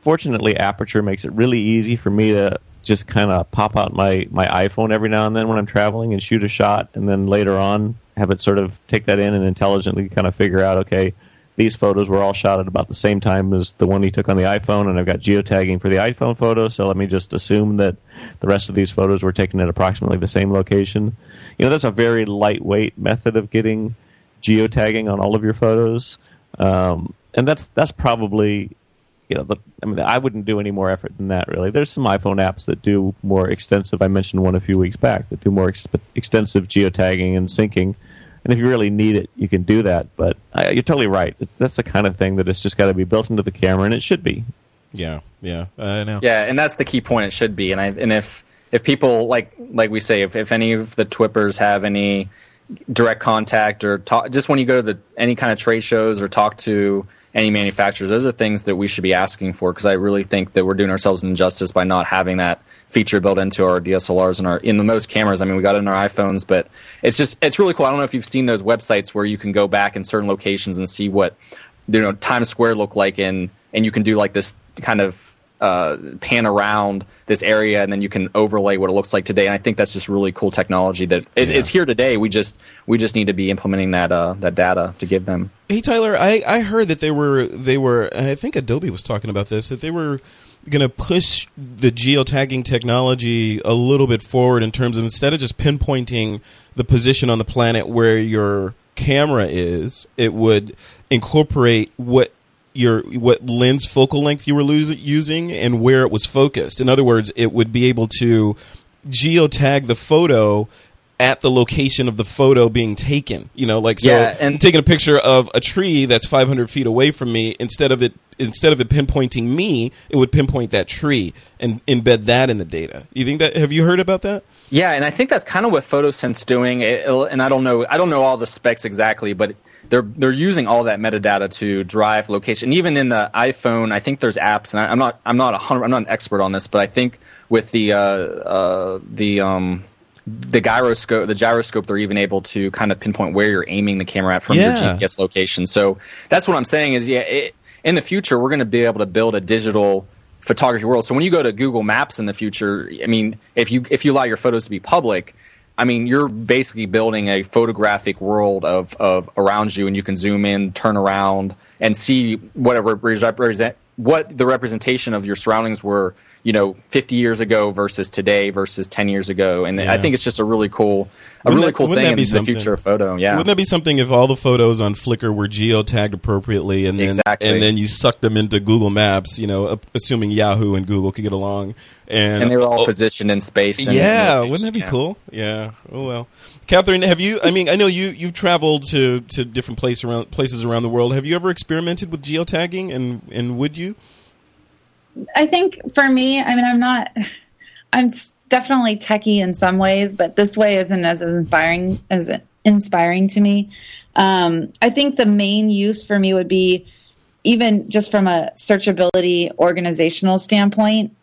fortunately, aperture makes it really easy for me to just kind of pop out my my iPhone every now and then when I'm traveling and shoot a shot, and then later on have it sort of take that in and intelligently kind of figure out, okay, these photos were all shot at about the same time as the one he took on the iPhone, and I've got geotagging for the iPhone photo, so let me just assume that the rest of these photos were taken at approximately the same location. You know, that's a very lightweight method of getting geotagging on all of your photos, um, and that's that's probably you know the, I mean I wouldn't do any more effort than that really. There's some iPhone apps that do more extensive. I mentioned one a few weeks back that do more ex- extensive geotagging and syncing. And if you really need it, you can do that. But I, you're totally right. That's the kind of thing that it's just got to be built into the camera, and it should be. Yeah, yeah, uh, I know. Yeah, and that's the key point. It should be, and I and if if people like like we say, if, if any of the Twippers have any direct contact or talk, just when you go to the any kind of trade shows or talk to any manufacturers, those are things that we should be asking for because I really think that we're doing ourselves an injustice by not having that feature built into our DSLRs and our in the most cameras. I mean, we got it in our iPhones, but it's just it's really cool. I don't know if you've seen those websites where you can go back in certain locations and see what you know Times Square looked like, and and you can do like this kind of uh, pan around this area, and then you can overlay what it looks like today. And I think that's just really cool technology that it, it's here today. We just we just need to be implementing that uh, that data to give them. Hey Tyler, I, I heard that they were they were I think Adobe was talking about this that they were going to push the geotagging technology a little bit forward in terms of instead of just pinpointing the position on the planet where your camera is, it would incorporate what your what lens focal length you were using and where it was focused. In other words, it would be able to geotag the photo at the location of the photo being taken. You know, like so Yeah, and- I'm taking a picture of a tree that's 500 feet away from me. Instead of it instead of it pinpointing me, it would pinpoint that tree and embed that in the data. You think that? Have you heard about that? Yeah, and I think that's kind of what Photosynth's doing. It, and I don't know, I don't know all the specs exactly, but they're they're using all that metadata to drive location. Even in the iPhone, I think there's apps, and I, I'm not I'm not a hundred, I'm not an expert on this, but I think with the uh, uh, the um, the gyroscope, the gyroscope, they're even able to kind of pinpoint where you're aiming the camera at from Yeah. your GPS location. So that's what I'm saying is, yeah, it, in the future, we're going to be able to build a digital photography world. So when you go to Google Maps in the future, I mean, if you if you allow your photos to be public, I mean, you're basically building a photographic world of of around you, and you can zoom in, turn around, and see whatever represent what the representation of your surroundings were. You know, 50 years ago versus today versus 10 years ago, and Yeah. I think it's just a really cool, a Wouldn't really that- cool wouldn't thing that in be the something? future of photo. Yeah, Wouldn't that be something if all the photos on Flickr were geotagged appropriately and then Exactly. and then you sucked them into Google Maps, you know, assuming Yahoo and Google could get along and and they were all oh, positioned in space. And yeah, and wouldn't that be yeah. cool? Yeah. Oh well. Catherine, have you? I mean, I know you you've traveled to to different place around places around the world. Have you ever experimented with geotagging, and and would you? I think for me, I mean, I'm not. I'm definitely techie in some ways, but this way isn't as inspiring as inspiring to me. Um, I think the main use for me would be even just from a searchability organizational standpoint,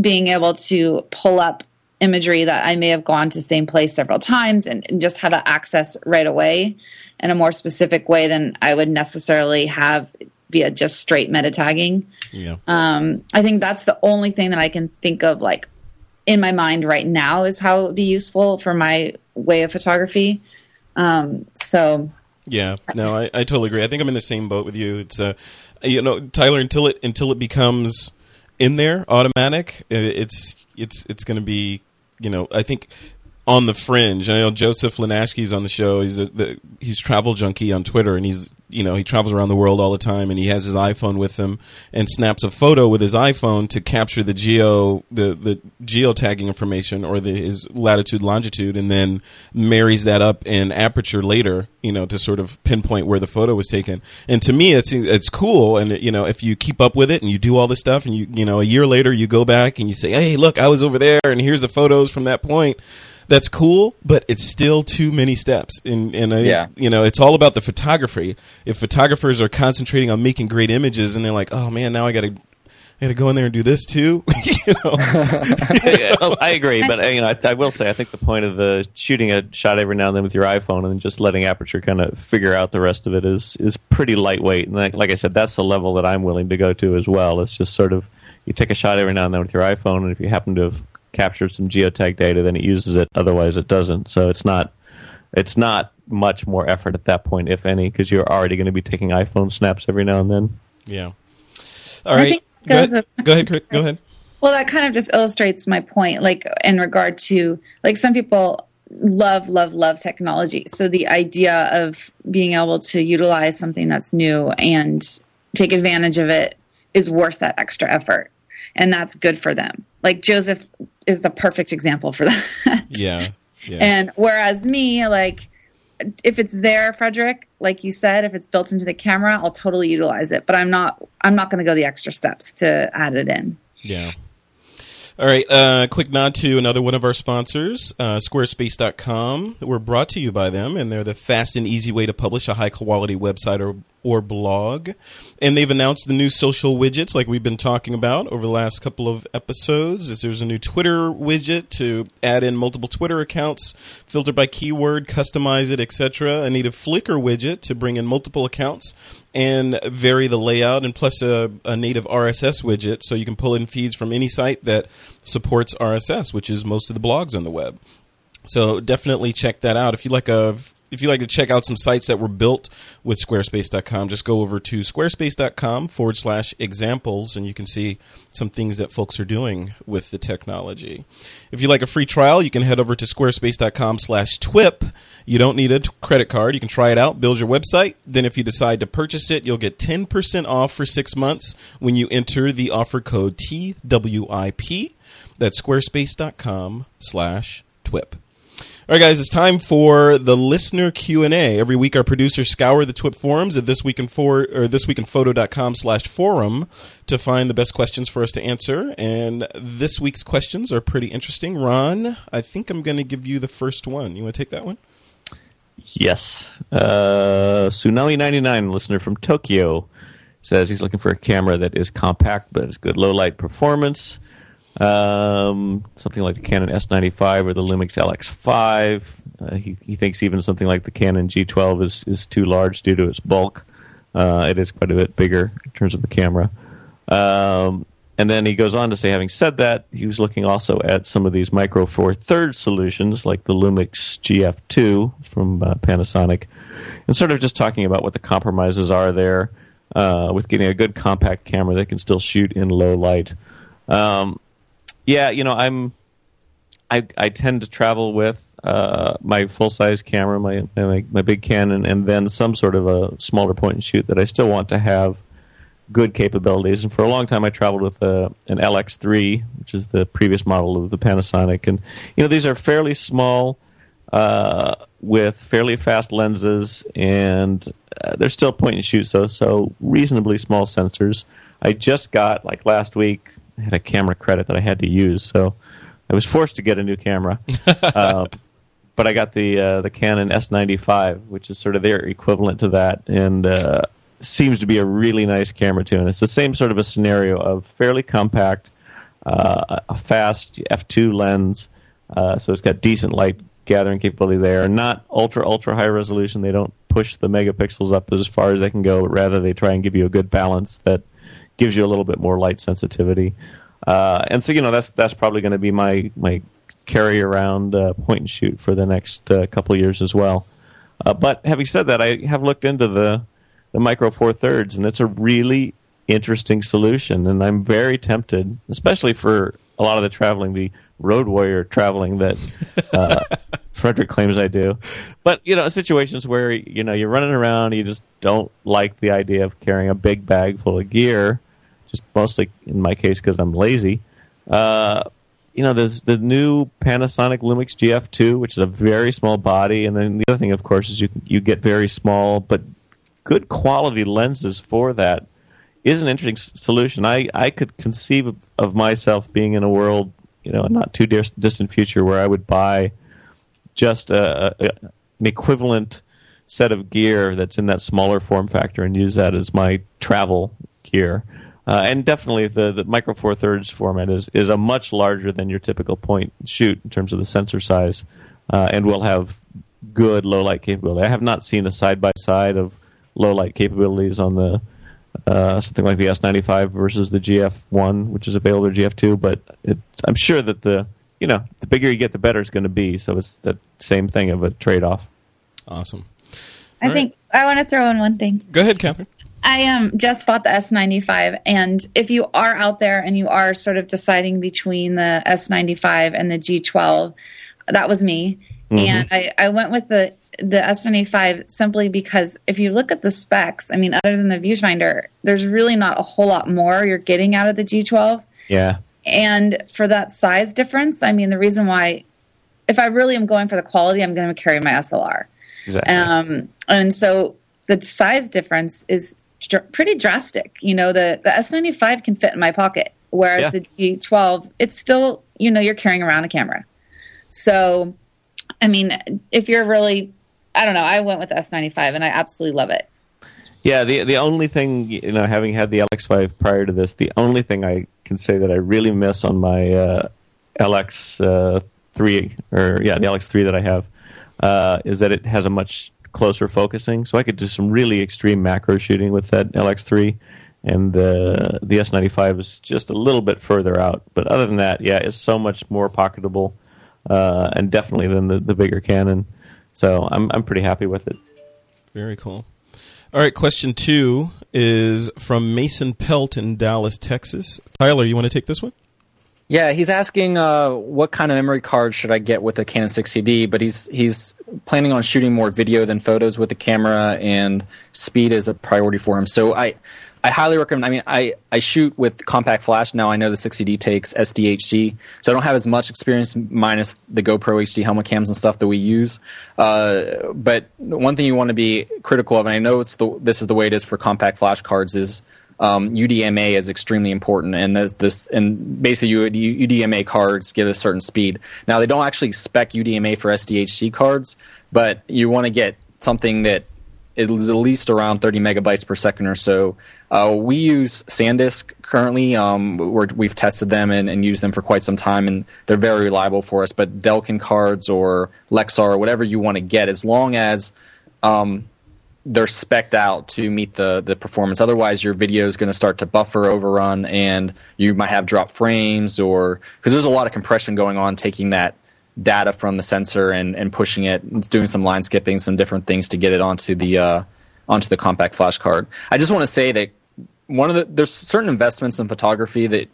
being able to pull up imagery that I may have gone to the same place several times and, and just have that access right away in a more specific way than I would necessarily have via just straight meta tagging. Yeah. Um, I think that's the only thing that I can think of, like in my mind right now, is how it would be useful for my way of photography. Um, so Yeah, no, I, I totally agree. I think I'm in the same boat with you. It's uh, you know, Tyler, until it until it becomes in there automatic, it's it's it's going to be you know, I think on the fringe. I know Joseph Linaschke's on the show. He's a the, he's travel junkie on Twitter, and he's you know he travels around the world all the time, and he has his iPhone with him and snaps a photo with his iPhone to capture the geo the the geotagging information or the his latitude longitude, and then marries that up in aperture later, you know, to sort of pinpoint where the photo was taken. And to me, it's it's cool, and you know, if you keep up with it and you do all this stuff, and you you know, a year later you go back and you say, hey, look, I was over there, and here's the photos from that point that's cool, but it's still too many steps. And, and I, Yeah. you know, it's all about the photography. If photographers are concentrating on making great images, and they're like, oh man, now I got to, I got to go in there and do this too. you know, Yeah, oh, I agree, but you know, I, I will say I think the point of the shooting a shot every now and then with your iPhone and just letting aperture kind of figure out the rest of it is is pretty lightweight. And like, like I said, that's the level that I'm willing to go to as well. It's just sort of you take a shot every now and then with your iPhone, and if you happen to have captured some geotag data, then it uses it. Otherwise, it doesn't. So it's not it's not much more effort at that point, if any, because you're already going to be taking iPhone snaps every now and then. yeah. All I right, think it go ahead. with- Go ahead, Chris. Go ahead. Well, that kind of just illustrates my point, like in regard to like some people love, love, love technology. So the idea of being able to utilize something that's new and take advantage of it is worth that extra effort. And that's good for them. Like Joseph is the perfect example for that. Yeah, yeah. And whereas me, like, if it's there, Frederick, like you said, if it's built into the camera, I'll totally utilize it. But I'm not. I'm not going to go the extra steps to add it in. Yeah. All right. Uh, quick nod to another one of our sponsors, uh, Squarespace.com. We're brought to you by them, and they're the fast and easy way to publish a high quality website or, or blog. And they've announced the new social widgets, like we've been talking about over the last couple of episodes. Is There's a new Twitter widget to add in multiple Twitter accounts, filter by keyword, customize it, etc. I need A native Flickr widget to bring in multiple accounts and vary the layout, and plus a, a native RSS widget so you can pull in feeds from any site that supports RSS, which is most of the blogs on the web. So definitely check that out. If you like a if you like to check out some sites that were built with Squarespace.com, just go over to squarespace.com forward slash examples and you can see some things that folks are doing with the technology. If you like a free trial, you can head over to squarespace.com slash TWIP. You don't need a t- credit card. You can try it out, build your website. Then, if you decide to purchase it, you'll get 10% off for six months when you enter the offer code TWIP. That's squarespace.com slash TWIP. All right, guys, it's time for the listener Q and A. Every week, our producers scour the TWIP forums at this week in for or thisweekinphoto.com slash forum to find the best questions for us to answer. And this week's questions are pretty interesting. Ron, I think I'm going to give you the first one. You want to take that one? Yes. Uh, Tsunami99, listener from Tokyo, says he's looking for a camera that is compact but has good low light performance. Um, something like the Canon S95 or the Lumix LX5. Uh, he, he thinks even something like the Canon G12 is, is too large due to its bulk. Uh, it is quite a bit bigger in terms of the camera. Um, and then he goes on to say, having said that, he was looking also at some of these Micro Four Thirds solutions, like the Lumix GF2 from uh, Panasonic, and sort of just talking about what the compromises are there uh, with getting a good compact camera that can still shoot in low light. Um, yeah, you know, I'm I I tend to travel with uh, my full size camera, my, my my big Canon, and then some sort of a smaller point and shoot that I still want to have good capabilities. And for a long time, I traveled with a, an LX3, which is the previous model of the Panasonic. And you know, these are fairly small, uh, with fairly fast lenses, and uh, they're still point and shoot, so so reasonably small sensors. I just got like last week I had a camera credit that I had to use, so I was forced to get a new camera. uh, but I got the uh, the Canon S95, which is sort of their equivalent to that, and uh, seems to be a really nice camera too. And it's the same sort of a scenario of fairly compact, uh, a fast f2 lens, uh, so it's got decent light gathering capability there. Not ultra ultra high resolution. They don't push the megapixels up as far as they can go, but rather they try and give you a good balance that gives you a little bit more light sensitivity. Uh, and so you know that's that's probably going to be my my carry around uh, point and shoot for the next uh, couple of years as well. Uh, but having said that, I have looked into the the micro four thirds, and it's a really interesting solution. And I'm very tempted, especially for a lot of the traveling, the road warrior traveling that uh, Frederick claims I do. But you know, situations where you know you're running around, you just don't like the idea of carrying a big bag full of gear. Just mostly in my case because I'm lazy. Uh, you know, there's the new Panasonic Lumix GF2, which is a very small body, and then the other thing, of course, is you you get very small but good quality lenses for that. Is an interesting solution. I, I could conceive of, myself being in a world, you know, not too dis- distant future where I would buy just a, a, an equivalent set of gear that's in that smaller form factor and use that as my travel gear. Uh, and definitely the, the micro four thirds format is, is a much larger than your typical point point shoot in terms of the sensor size uh, and will have good low light capability. I have not seen a side by side of low light capabilities on the uh, something like the S95 versus the GF1, which is available to GF2. But it's, I'm sure that the you know the bigger you get, the better it's going to be. So it's the same thing of a trade off. Awesome. I All think I want to throw in one thing. Go ahead, Catherine. I um just bought the S95, and if you are out there and you are sort of deciding between the S95 and the G12, that was me, and I, I went with the the S95 simply because if you look at the specs, I mean, other than the viewfinder, there's really not a whole lot more you're getting out of the G12. Yeah. And for that size difference, I mean, the reason why, if I really am going for the quality, I'm going to carry my SLR. Exactly. Um, and so the size difference is dr- pretty drastic. You know, the, the S95 can fit in my pocket, whereas Yeah. the G12, it's still, you know, you're carrying around a camera. So, I mean, if you're really, I don't know, I went with the S95 and I absolutely love it. Yeah, the the only thing you know, having had the LX5 prior to this, the only thing I can say that I really miss on my uh, LX uh, three or yeah, the LX three that I have uh, is that it has a much closer focusing, so I could do some really extreme macro shooting with that LX three, and the the S95 is just a little bit further out. But other than that, yeah, it's so much more pocketable, uh, and definitely than the, the bigger Canon. So I'm I'm pretty happy with it. Very cool. All right, question two is from Mason Pelt in Dallas, Texas. Tyler, you want to take this one? Yeah, he's asking uh, what kind of memory card should I get with a Canon 60D, but he's he's planning on shooting more video than photos with the camera, and speed is a priority for him. So I I highly recommend. I mean, I, I shoot with compact flash now. I know the 60D takes SDHC, so I don't have as much experience minus the GoPro HD helmet cams and stuff that we use. Uh, but one thing you want to be critical of, and I know it's the this is the way it is for compact flash cards, is um, UDMA is extremely important, and this, this and basically UDMA cards give a certain speed. Now they don't actually spec UDMA for SDHC cards, but you want to get something that is at least around 30 megabytes per second or so. Uh, we use SanDisk currently. Um, we have tested them and, and, used them for quite some time, and they're very reliable for us. But Delkin cards or Lexar or whatever you want to get, as long as um, they're specced out to meet the, the performance. Otherwise, your video is going to start to buffer overrun, and you might have drop frames or because there's a lot of compression going on taking that data from the sensor and, and pushing it. It's doing some line skipping, some different things to get it onto the uh, onto the compact flash card. I just want to say that one of the there's certain investments in photography that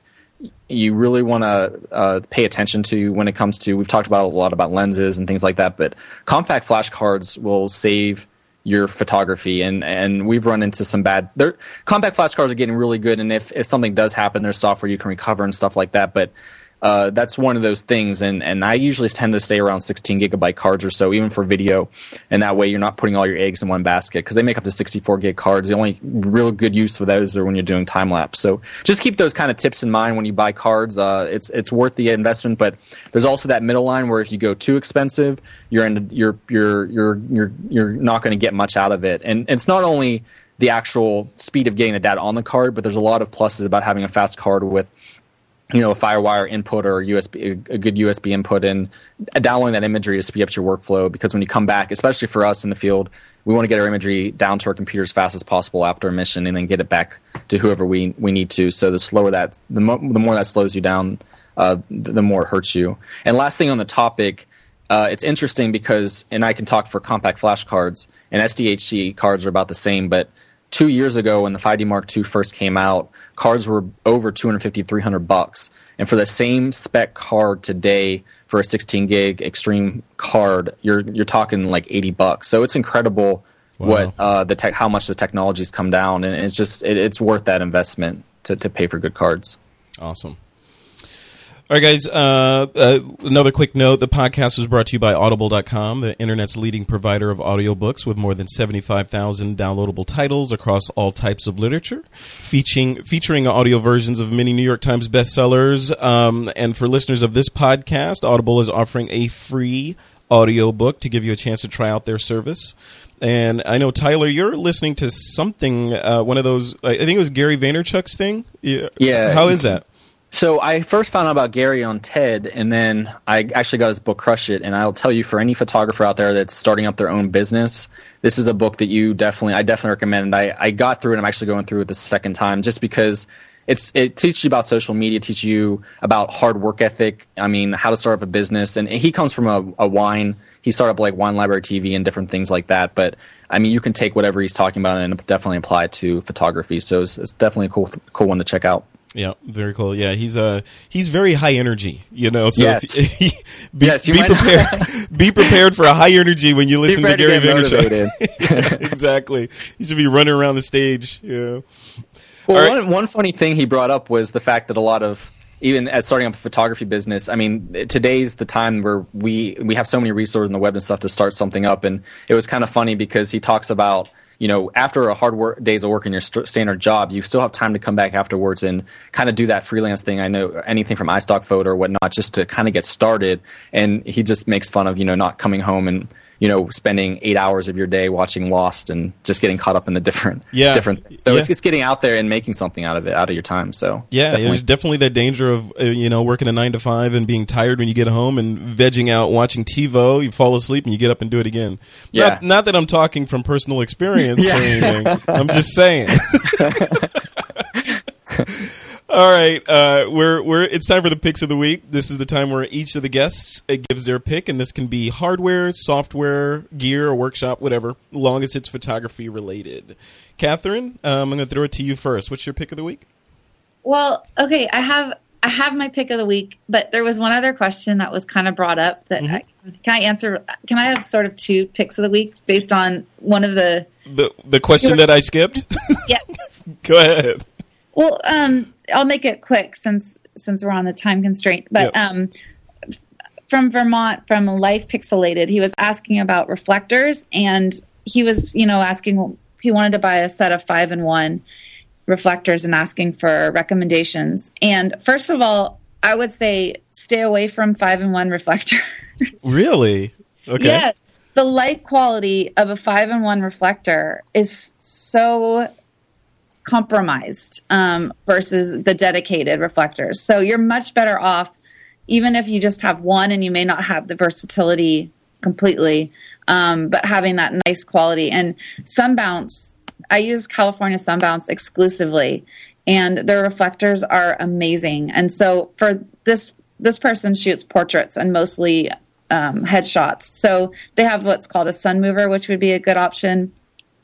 you really want to uh, pay attention to when it comes to we've talked about a lot about lenses and things like that but compact flash cards will save your photography and and we've run into some bad compact flash cards are getting really good and if if something does happen there's software you can recover and stuff like that but uh, that's one of those things. And, and I usually tend to stay around 16 gigabyte cards or so, even for video. And that way you're not putting all your eggs in one basket because they make up to 64 gig cards. The only real good use for those are when you're doing time lapse. So just keep those kind of tips in mind when you buy cards. Uh, it's, it's worth the investment, but there's also that middle line where if you go too expensive, you're, in, you're, you're, you're, you're, you're not going to get much out of it. And it's not only the actual speed of getting the data on the card, but there's a lot of pluses about having a fast card with you know, a FireWire input or USB, a good USB input, and downloading that imagery to speed up your workflow. Because when you come back, especially for us in the field, we want to get our imagery down to our computer as fast as possible after a mission, and then get it back to whoever we we need to. So the slower that, the, mo- the more that slows you down, uh, the more it hurts you. And last thing on the topic, uh, it's interesting because, and I can talk for compact flash cards and SDHC cards are about the same, but two years ago when the 5D Mark II first came out cards were over 250 300 bucks. And for the same spec card today for a 16 gig extreme card you're you're talking like 80 bucks. So it's incredible wow. what uh, the tech how much the technology's come down. And it's just it, it's worth that investment to, to pay for good cards. Awesome all right, guys. Uh, uh, another quick note the podcast was brought to you by Audible.com, the internet's leading provider of audiobooks with more than 75,000 downloadable titles across all types of literature, featuring, featuring audio versions of many New York Times bestsellers. Um, and for listeners of this podcast, Audible is offering a free audiobook to give you a chance to try out their service. And I know Tyler, you're listening to something, uh, one of those. I think it was Gary Vaynerchuk's thing. Yeah. How is that? So I first found out about Gary on TED, and then I actually got his book Crush It. And I'll tell you, for any photographer out there that's starting up their own business, this is a book that you definitely, I definitely recommend. I, I got through it. I'm actually going through it the second time, just because it's it teaches you about social media, teaches you about hard work ethic. I mean, how to start up a business. And he comes from a, a wine. He started up like Wine Library TV and different things like that. But I mean, you can take whatever he's talking about and definitely apply it to photography. So it's, it's definitely a cool cool one to check out. Yeah, very cool. Yeah, he's uh he's very high energy, you know. So yes, he, be, yes, be prepared. be prepared for a high energy when you listen to Gary Vaynerchuk. yeah, exactly. He should be running around the stage. Yeah. Well, right. one one funny thing he brought up was the fact that a lot of even as starting up a photography business, I mean, today's the time where we we have so many resources on the web and stuff to start something up, and it was kind of funny because he talks about you know, after a hard work, days of work in your st- standard job, you still have time to come back afterwards and kind of do that freelance thing. I know anything from iStock photo or whatnot, just to kind of get started. And he just makes fun of, you know, not coming home and you know, spending eight hours of your day watching Lost and just getting caught up in the different, yeah. different. Things. So yeah. it's, it's getting out there and making something out of it, out of your time. So yeah, definitely. there's definitely that danger of uh, you know working a nine to five and being tired when you get home and vegging out watching TiVo. You fall asleep and you get up and do it again. Yeah. Not, not that I'm talking from personal experience or anything. I'm just saying. All right, uh, we're we're it's time for the picks of the week. This is the time where each of the guests uh, gives their pick, and this can be hardware, software, gear, or workshop, whatever, long as it's photography related. Catherine, um, I'm going to throw it to you first. What's your pick of the week? Well, okay, I have I have my pick of the week, but there was one other question that was kind of brought up that I, can I answer? Can I have sort of two picks of the week based on one of the The the question that I skipped. yes? Go ahead. Well, um, I'll make it quick since since we're on the time constraint. But Yep. um, from Vermont, from Life Pixelated, he was asking about reflectors, and he was, you know, asking he wanted to buy a set of five and one reflectors and asking for recommendations. And first of all, I would say stay away from five and one reflectors. Really? Okay. Yes. The light quality of a five and one reflector is so compromised um, versus the dedicated reflectors. So you're much better off, even if you just have one and you may not have the versatility completely, um, but having that nice quality. And Sunbounce, I use California Sunbounce exclusively, and their reflectors are amazing. And so for this, this person shoots portraits and mostly um, headshots. So they have what's called a sun mover, which would be a good option.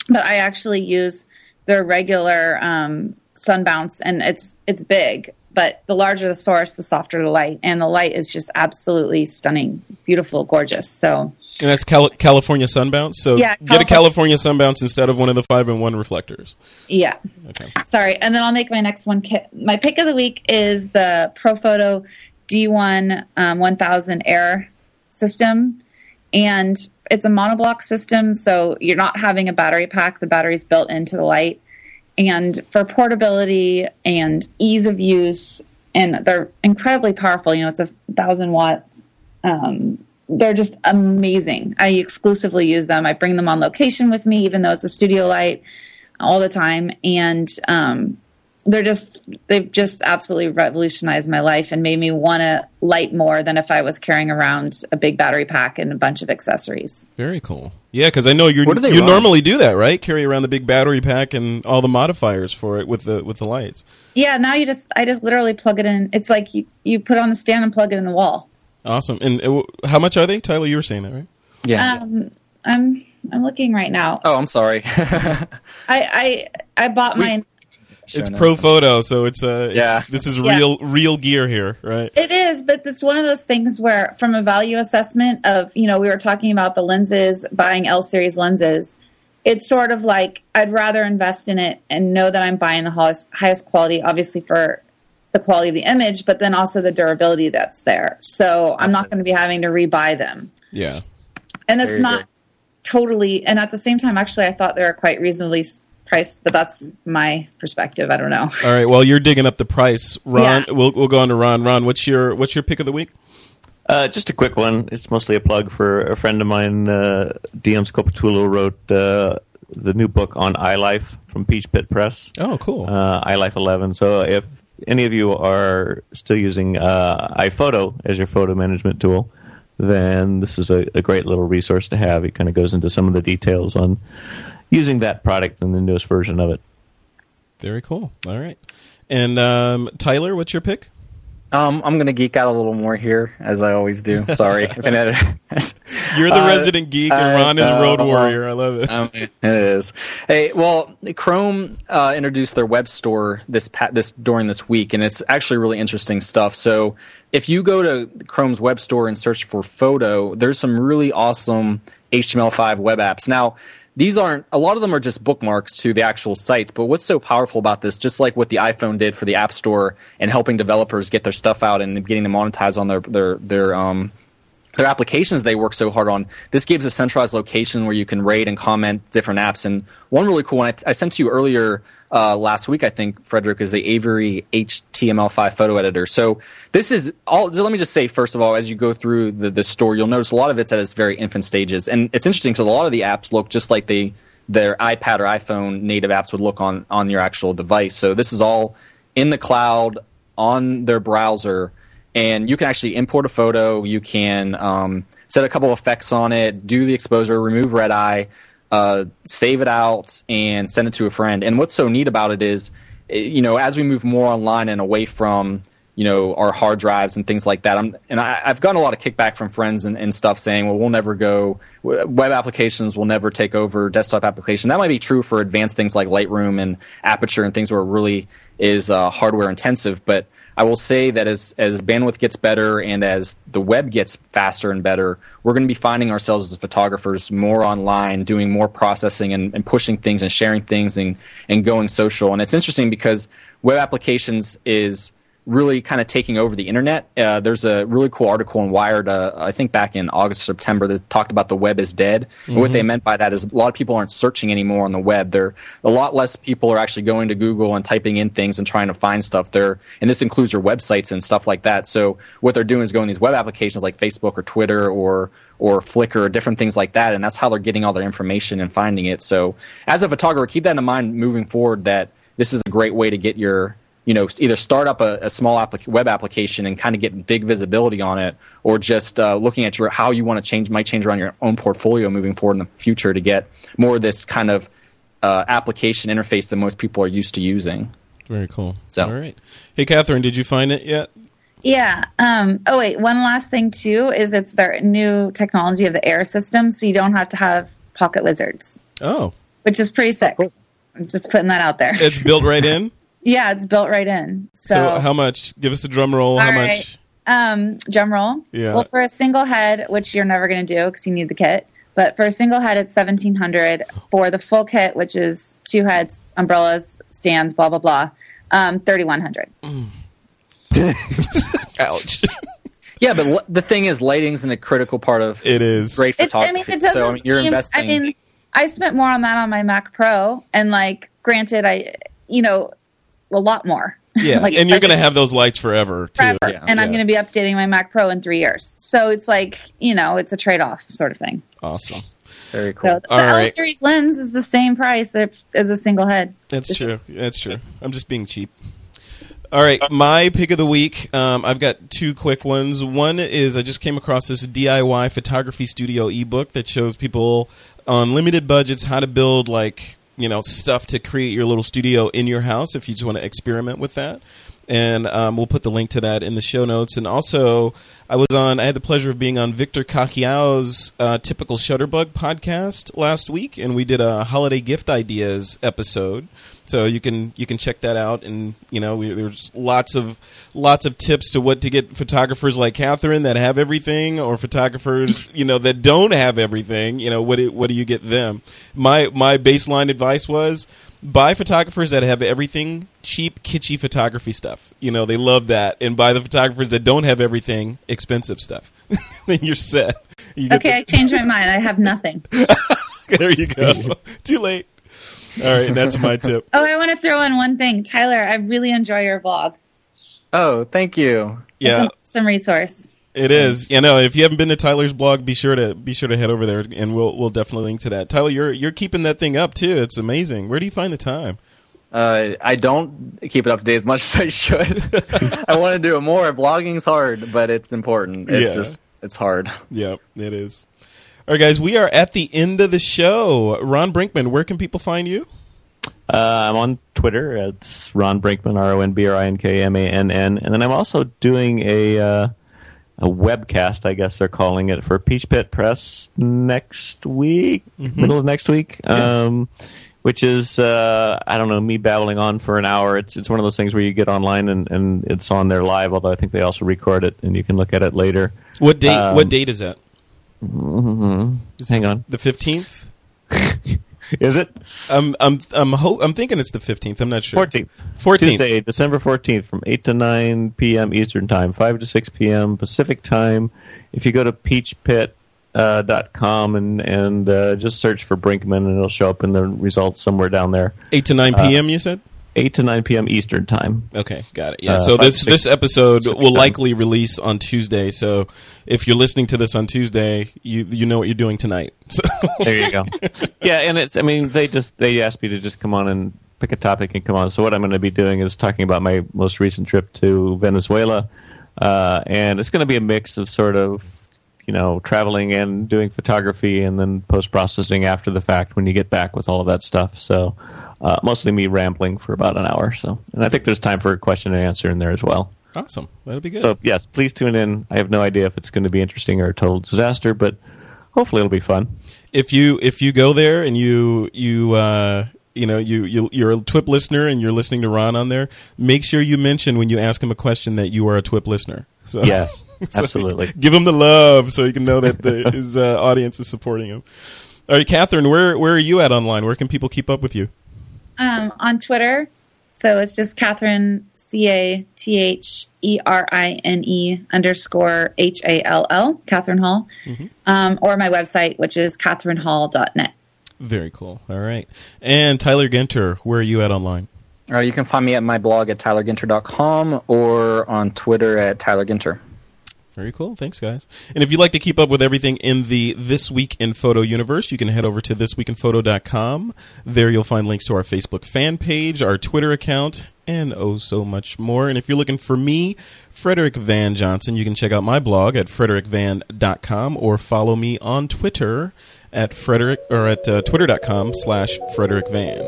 But I actually use their regular um, sun bounce, and it's it's big. But the larger the source, the softer the light, and the light is just absolutely stunning, beautiful, gorgeous. So And that's Cal- California Sunbounce. So Yeah, get a California- California Sunbounce instead of one of the five and one reflectors. yeah, Okay. sorry. And then I'll make my next one. ki- My pick of the week is the Profoto D1 um, 1000 Air system, and it's a monoblock system, so you're not having a battery pack. The battery's built into the light, and for portability and ease of use, and they're incredibly powerful. You know, it's a thousand watts. Um, they're just amazing. I exclusively use them. I bring them on location with me, even though it's a studio light, all the time, and um, they're just they've just absolutely revolutionized my life and made me want to light more than if I was carrying around a big battery pack and a bunch of accessories. Very cool. Yeah, because I know you What do they you run? normally do that, right? Carry around the big battery pack and all the modifiers for it with the with the lights. Yeah, now you just I just literally plug it in. It's like you, you put it on the stand and plug it in the wall. Awesome. And uh, w- how much are they, Tyler? You were saying that, right? Yeah. Um, I'm I'm looking right now. oh, I'm sorry. I I I bought mine. It's Pro. Photo, so it's uh, it's- Yeah. This is Yeah. real real gear here, right? It is, but it's one of those things where, from a value assessment of, you know, we were talking about the lenses, buying L series lenses. It's sort of like I'd rather invest in it and know that I'm buying the highest, highest quality, obviously for the quality of the image, but then also the durability that's there. So I'm not going to be having to rebuy them. Yeah. And it's not go. totally, and at the same time, actually, I thought they were quite reasonably s- priced, but that's my perspective. I don't know. All right. Well, you're digging up the price, Ron. Yeah. We'll we'll go on to Ron. Ron, what's your what's your pick of the week? Uh, just a quick one. It's mostly a plug for a friend of mine. Uh, Dion Scoppettuolo wrote uh, the new book on iLife from Peachpit Press. Oh, cool. uh, iLife 11. So if any of you are still using uh, iPhoto as your photo management tool, then this is a, a great little resource to have. It kind of goes into some of the details on using that product and the newest version of it. Very cool. All right. And um, Tyler, what's your pick? Um, I'm gonna geek out a little more here, as I always do. Sorry if I edit. You're the Uh, resident geek, and I Ron is a Road know. Warrior. I love it. Um, it is. Hey, well, Chrome uh, introduced their web store this pa- this during this week, and it's actually really interesting stuff. So, if you go to Chrome's web store and search for photo, there's some really awesome HTML5 web apps. Now, these aren't a lot of them are just bookmarks to the actual sites, but what's so powerful about this, just like what the iPhone did for the App Store and helping developers get their stuff out and getting them monetized on their their their um their applications they work so hard on. This gives a centralized location where you can rate and comment different apps. And one really cool one I, I sent to you earlier uh, last week, I think, Frederick, is the Aviary HTML5 photo editor. So this is all. So let me just say, first of all, as you go through the, the store, you'll notice a lot of it's at its very infant stages, and it's interesting because a lot of the apps look just like they their iPad or iPhone native apps would look on on your actual device. So this is all in the cloud on their browser and you can actually import a photo. You can um, set a couple effects on it, do the exposure, remove red eye, uh, save it out, and send it to a friend. And what's so neat about it is eh, you know, as we move more online and away from you know our hard drives and things like that. I'm, and I, have gotten a lot of kickback from friends and, and, stuff saying, "Well, we'll never go. Web applications will never take over desktop application." That might be true for advanced things like Lightroom and Aperture and things where it really is uh, hardware intensive. But I will say that as as bandwidth gets better and as the web gets faster and better, we're going to be finding ourselves as photographers more online, doing more processing and, and pushing things and sharing things and and going social. And it's interesting because web applications is really kind of taking over the internet. Uh, there's a really cool article in Wired, uh, I think back in August, September, that talked about the web is dead. Mm-hmm. And what they mm-hmm. meant by that is a lot of people aren't searching anymore on the web. There, a lot less people are actually going to Google and typing in things and trying to find stuff there. And this includes your websites and stuff like that. So what they're doing is going these web applications like Facebook or Twitter or or Flickr or different things like that. And that's how they're getting all their information and finding it. So as a photographer, keep that in mind moving forward that this is a great way to get your you know either start up a, a small applic- web application and kind of get big visibility on it, or just uh, looking at your how you want to change might change around your own portfolio moving forward in the future to get more of this kind of uh, application interface that most people are used to using. Very cool. So, all right. Hey, Catherine, did you find it yet? Yeah. Um, oh, wait. One last thing too is it's their new technology of the air system, so you don't have to have PocketWizards. Oh, which is pretty sick. Cool. I'm just putting that out there. It's built right in. Yeah, it's built right in. So, so how much? Give us a drum roll. How right. much? Um, drum roll. Yeah. Well, for a single head, which you're never going to do because you need the kit, but for a single head, it's seventeen hundred. For the full kit, which is two heads, umbrellas, stands, blah blah blah, um, thirty one hundred. Mm. Ouch. Yeah, but l- the thing is, lighting's in a critical part of it is great photography. It, I mean, it doesn't so I mean, you're seem, investing. I mean, I spent more on that on my Mac Pro, and like, granted, I you know a lot more. Yeah, like, and you're going to have those lights forever, too. Yeah, and yeah. I'm going to be updating my Mac Pro in three years. So it's like you know, it's a trade off sort of thing. Awesome, very cool. So the All L right. series lens is the same price as a single head. That's Just, true. That's true. I'm just being cheap. All right, my pick of the week. Um, I've got two quick ones. One is I just came across this DIY photography studio ebook that shows people on limited budgets how to build like you know stuff to create your little studio in your house if you just want to experiment with that and um, we'll put the link to that in the show notes. And also, I was on. I had the pleasure of being on Victor Cajiao's uh, typical Shutterbug podcast last week, and we did a holiday gift ideas episode. So you can you can check that out, and you know we, there's lots of lots of tips to what to get photographers like Catherine that have everything, or photographers you know that don't have everything. You know what do, what do you get them? My my baseline advice was buy photographers that have everything cheap, kitschy photography stuff. You know, they love that. And buy the photographers that don't have everything expensive stuff. then you're set. You okay, the- I changed my mind. I have nothing. there you go. Too late. All right, and that's my tip. Oh, I want to throw in one thing. Tyler, I really enjoy your vlog. Oh, thank you. Yeah. Some resource. It is. You know, if you haven't been to Tyler's blog, be sure to be sure to head over there, and we'll we'll definitely link to that. Tyler, you're you're keeping that thing up too. It's amazing. Where do you find the time? Uh, I don't keep it up to date as much as I should. I want to do it more. Blogging's hard, but it's important. It's yeah. just it's hard. Yep, it is. All right, guys, we are at the end of the show. Ron Brinkmann, where can people find you? Uh, I'm on Twitter. It's Ron Brinkmann, R O N B R I N K M A N N, and then I'm also doing a. Uh, a webcast, I guess they're calling it, for Peachpit Press next week, mm-hmm. middle of next week. Yeah. Um, which is uh, I don't know me babbling on for an hour. It's it's one of those things where you get online and, and it's on there live. Although I think they also record it and you can look at it later. What date? Um, what date is that? Mm-hmm. Hang on, the fifteenth. Is it? I'm I'm I'm ho- I'm thinking it's the 15th. I'm not sure. 14th. 14th. Tuesday, December 14th from 8 to 9 p.m. Eastern Time, 5 to 6 p.m. Pacific Time. If you go to peachpit uh, dot com and and uh, just search for Brinkmann and it'll show up in the results somewhere down there. 8 to 9 p.m. Uh, you said? 8 to 9 p.m. Eastern time. Okay, got it. Yeah. Uh, so this this episode will likely release on Tuesday. So if you're listening to this on Tuesday, you you know what you're doing tonight. So. there you go. yeah, and it's I mean they just they asked me to just come on and pick a topic and come on. So what I'm going to be doing is talking about my most recent trip to Venezuela, uh, and it's going to be a mix of sort of you know traveling and doing photography and then post processing after the fact when you get back with all of that stuff. So uh, mostly me rambling for about an hour. So, and I think there's time for a question and answer in there as well. Awesome. That'll be good. So yes, please tune in. I have no idea if it's going to be interesting or a total disaster, but hopefully it'll be fun. if you if you go there and you you uh, you know you, you you're a TWIP listener and you're listening to Ron on there, make sure you mention when you ask him a question that you are a TWIP listener. So Yes, so absolutely. give him the love so he can know that the, his uh, audience is supporting him. All right, Catherine, where where are you at online? Where can people keep up with you? Um, on Twitter, so it's just Catherine C A T H E R I N E underscore H A L L, Catherine Hall, um, or my website, which is catherinehall.net. Very cool. All right, and Tyler Ginther, where are you at online? Uh, you can find me at my blog at tylerginther.com or on Twitter at tylerginther. Very cool. Thanks, guys. And if you'd like to keep up with everything in the This Week in Photo universe, you can head over to thisweekinphoto.com. There you'll find links to our Facebook fan page, our Twitter account, and oh so much more. And if you're looking for me, Frederick Van Johnson, you can check out my blog at frederickvan.com or follow me on Twitter at Frederick or at uh, twitter.com slash Frederick Van.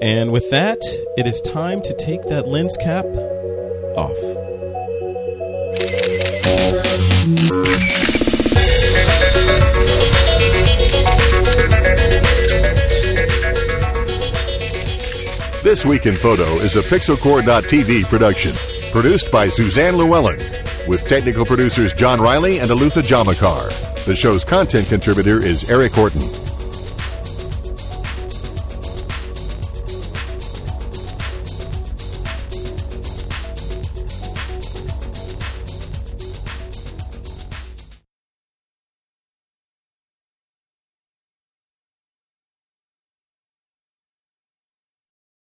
And with that, it is time to take that lens cap off. This Week in Photo is a Pixelcore.tv production, produced by Suzanne Llewellyn, with technical producers John Riley and Alutha Jamakar. The show's content contributor is Eric Horton.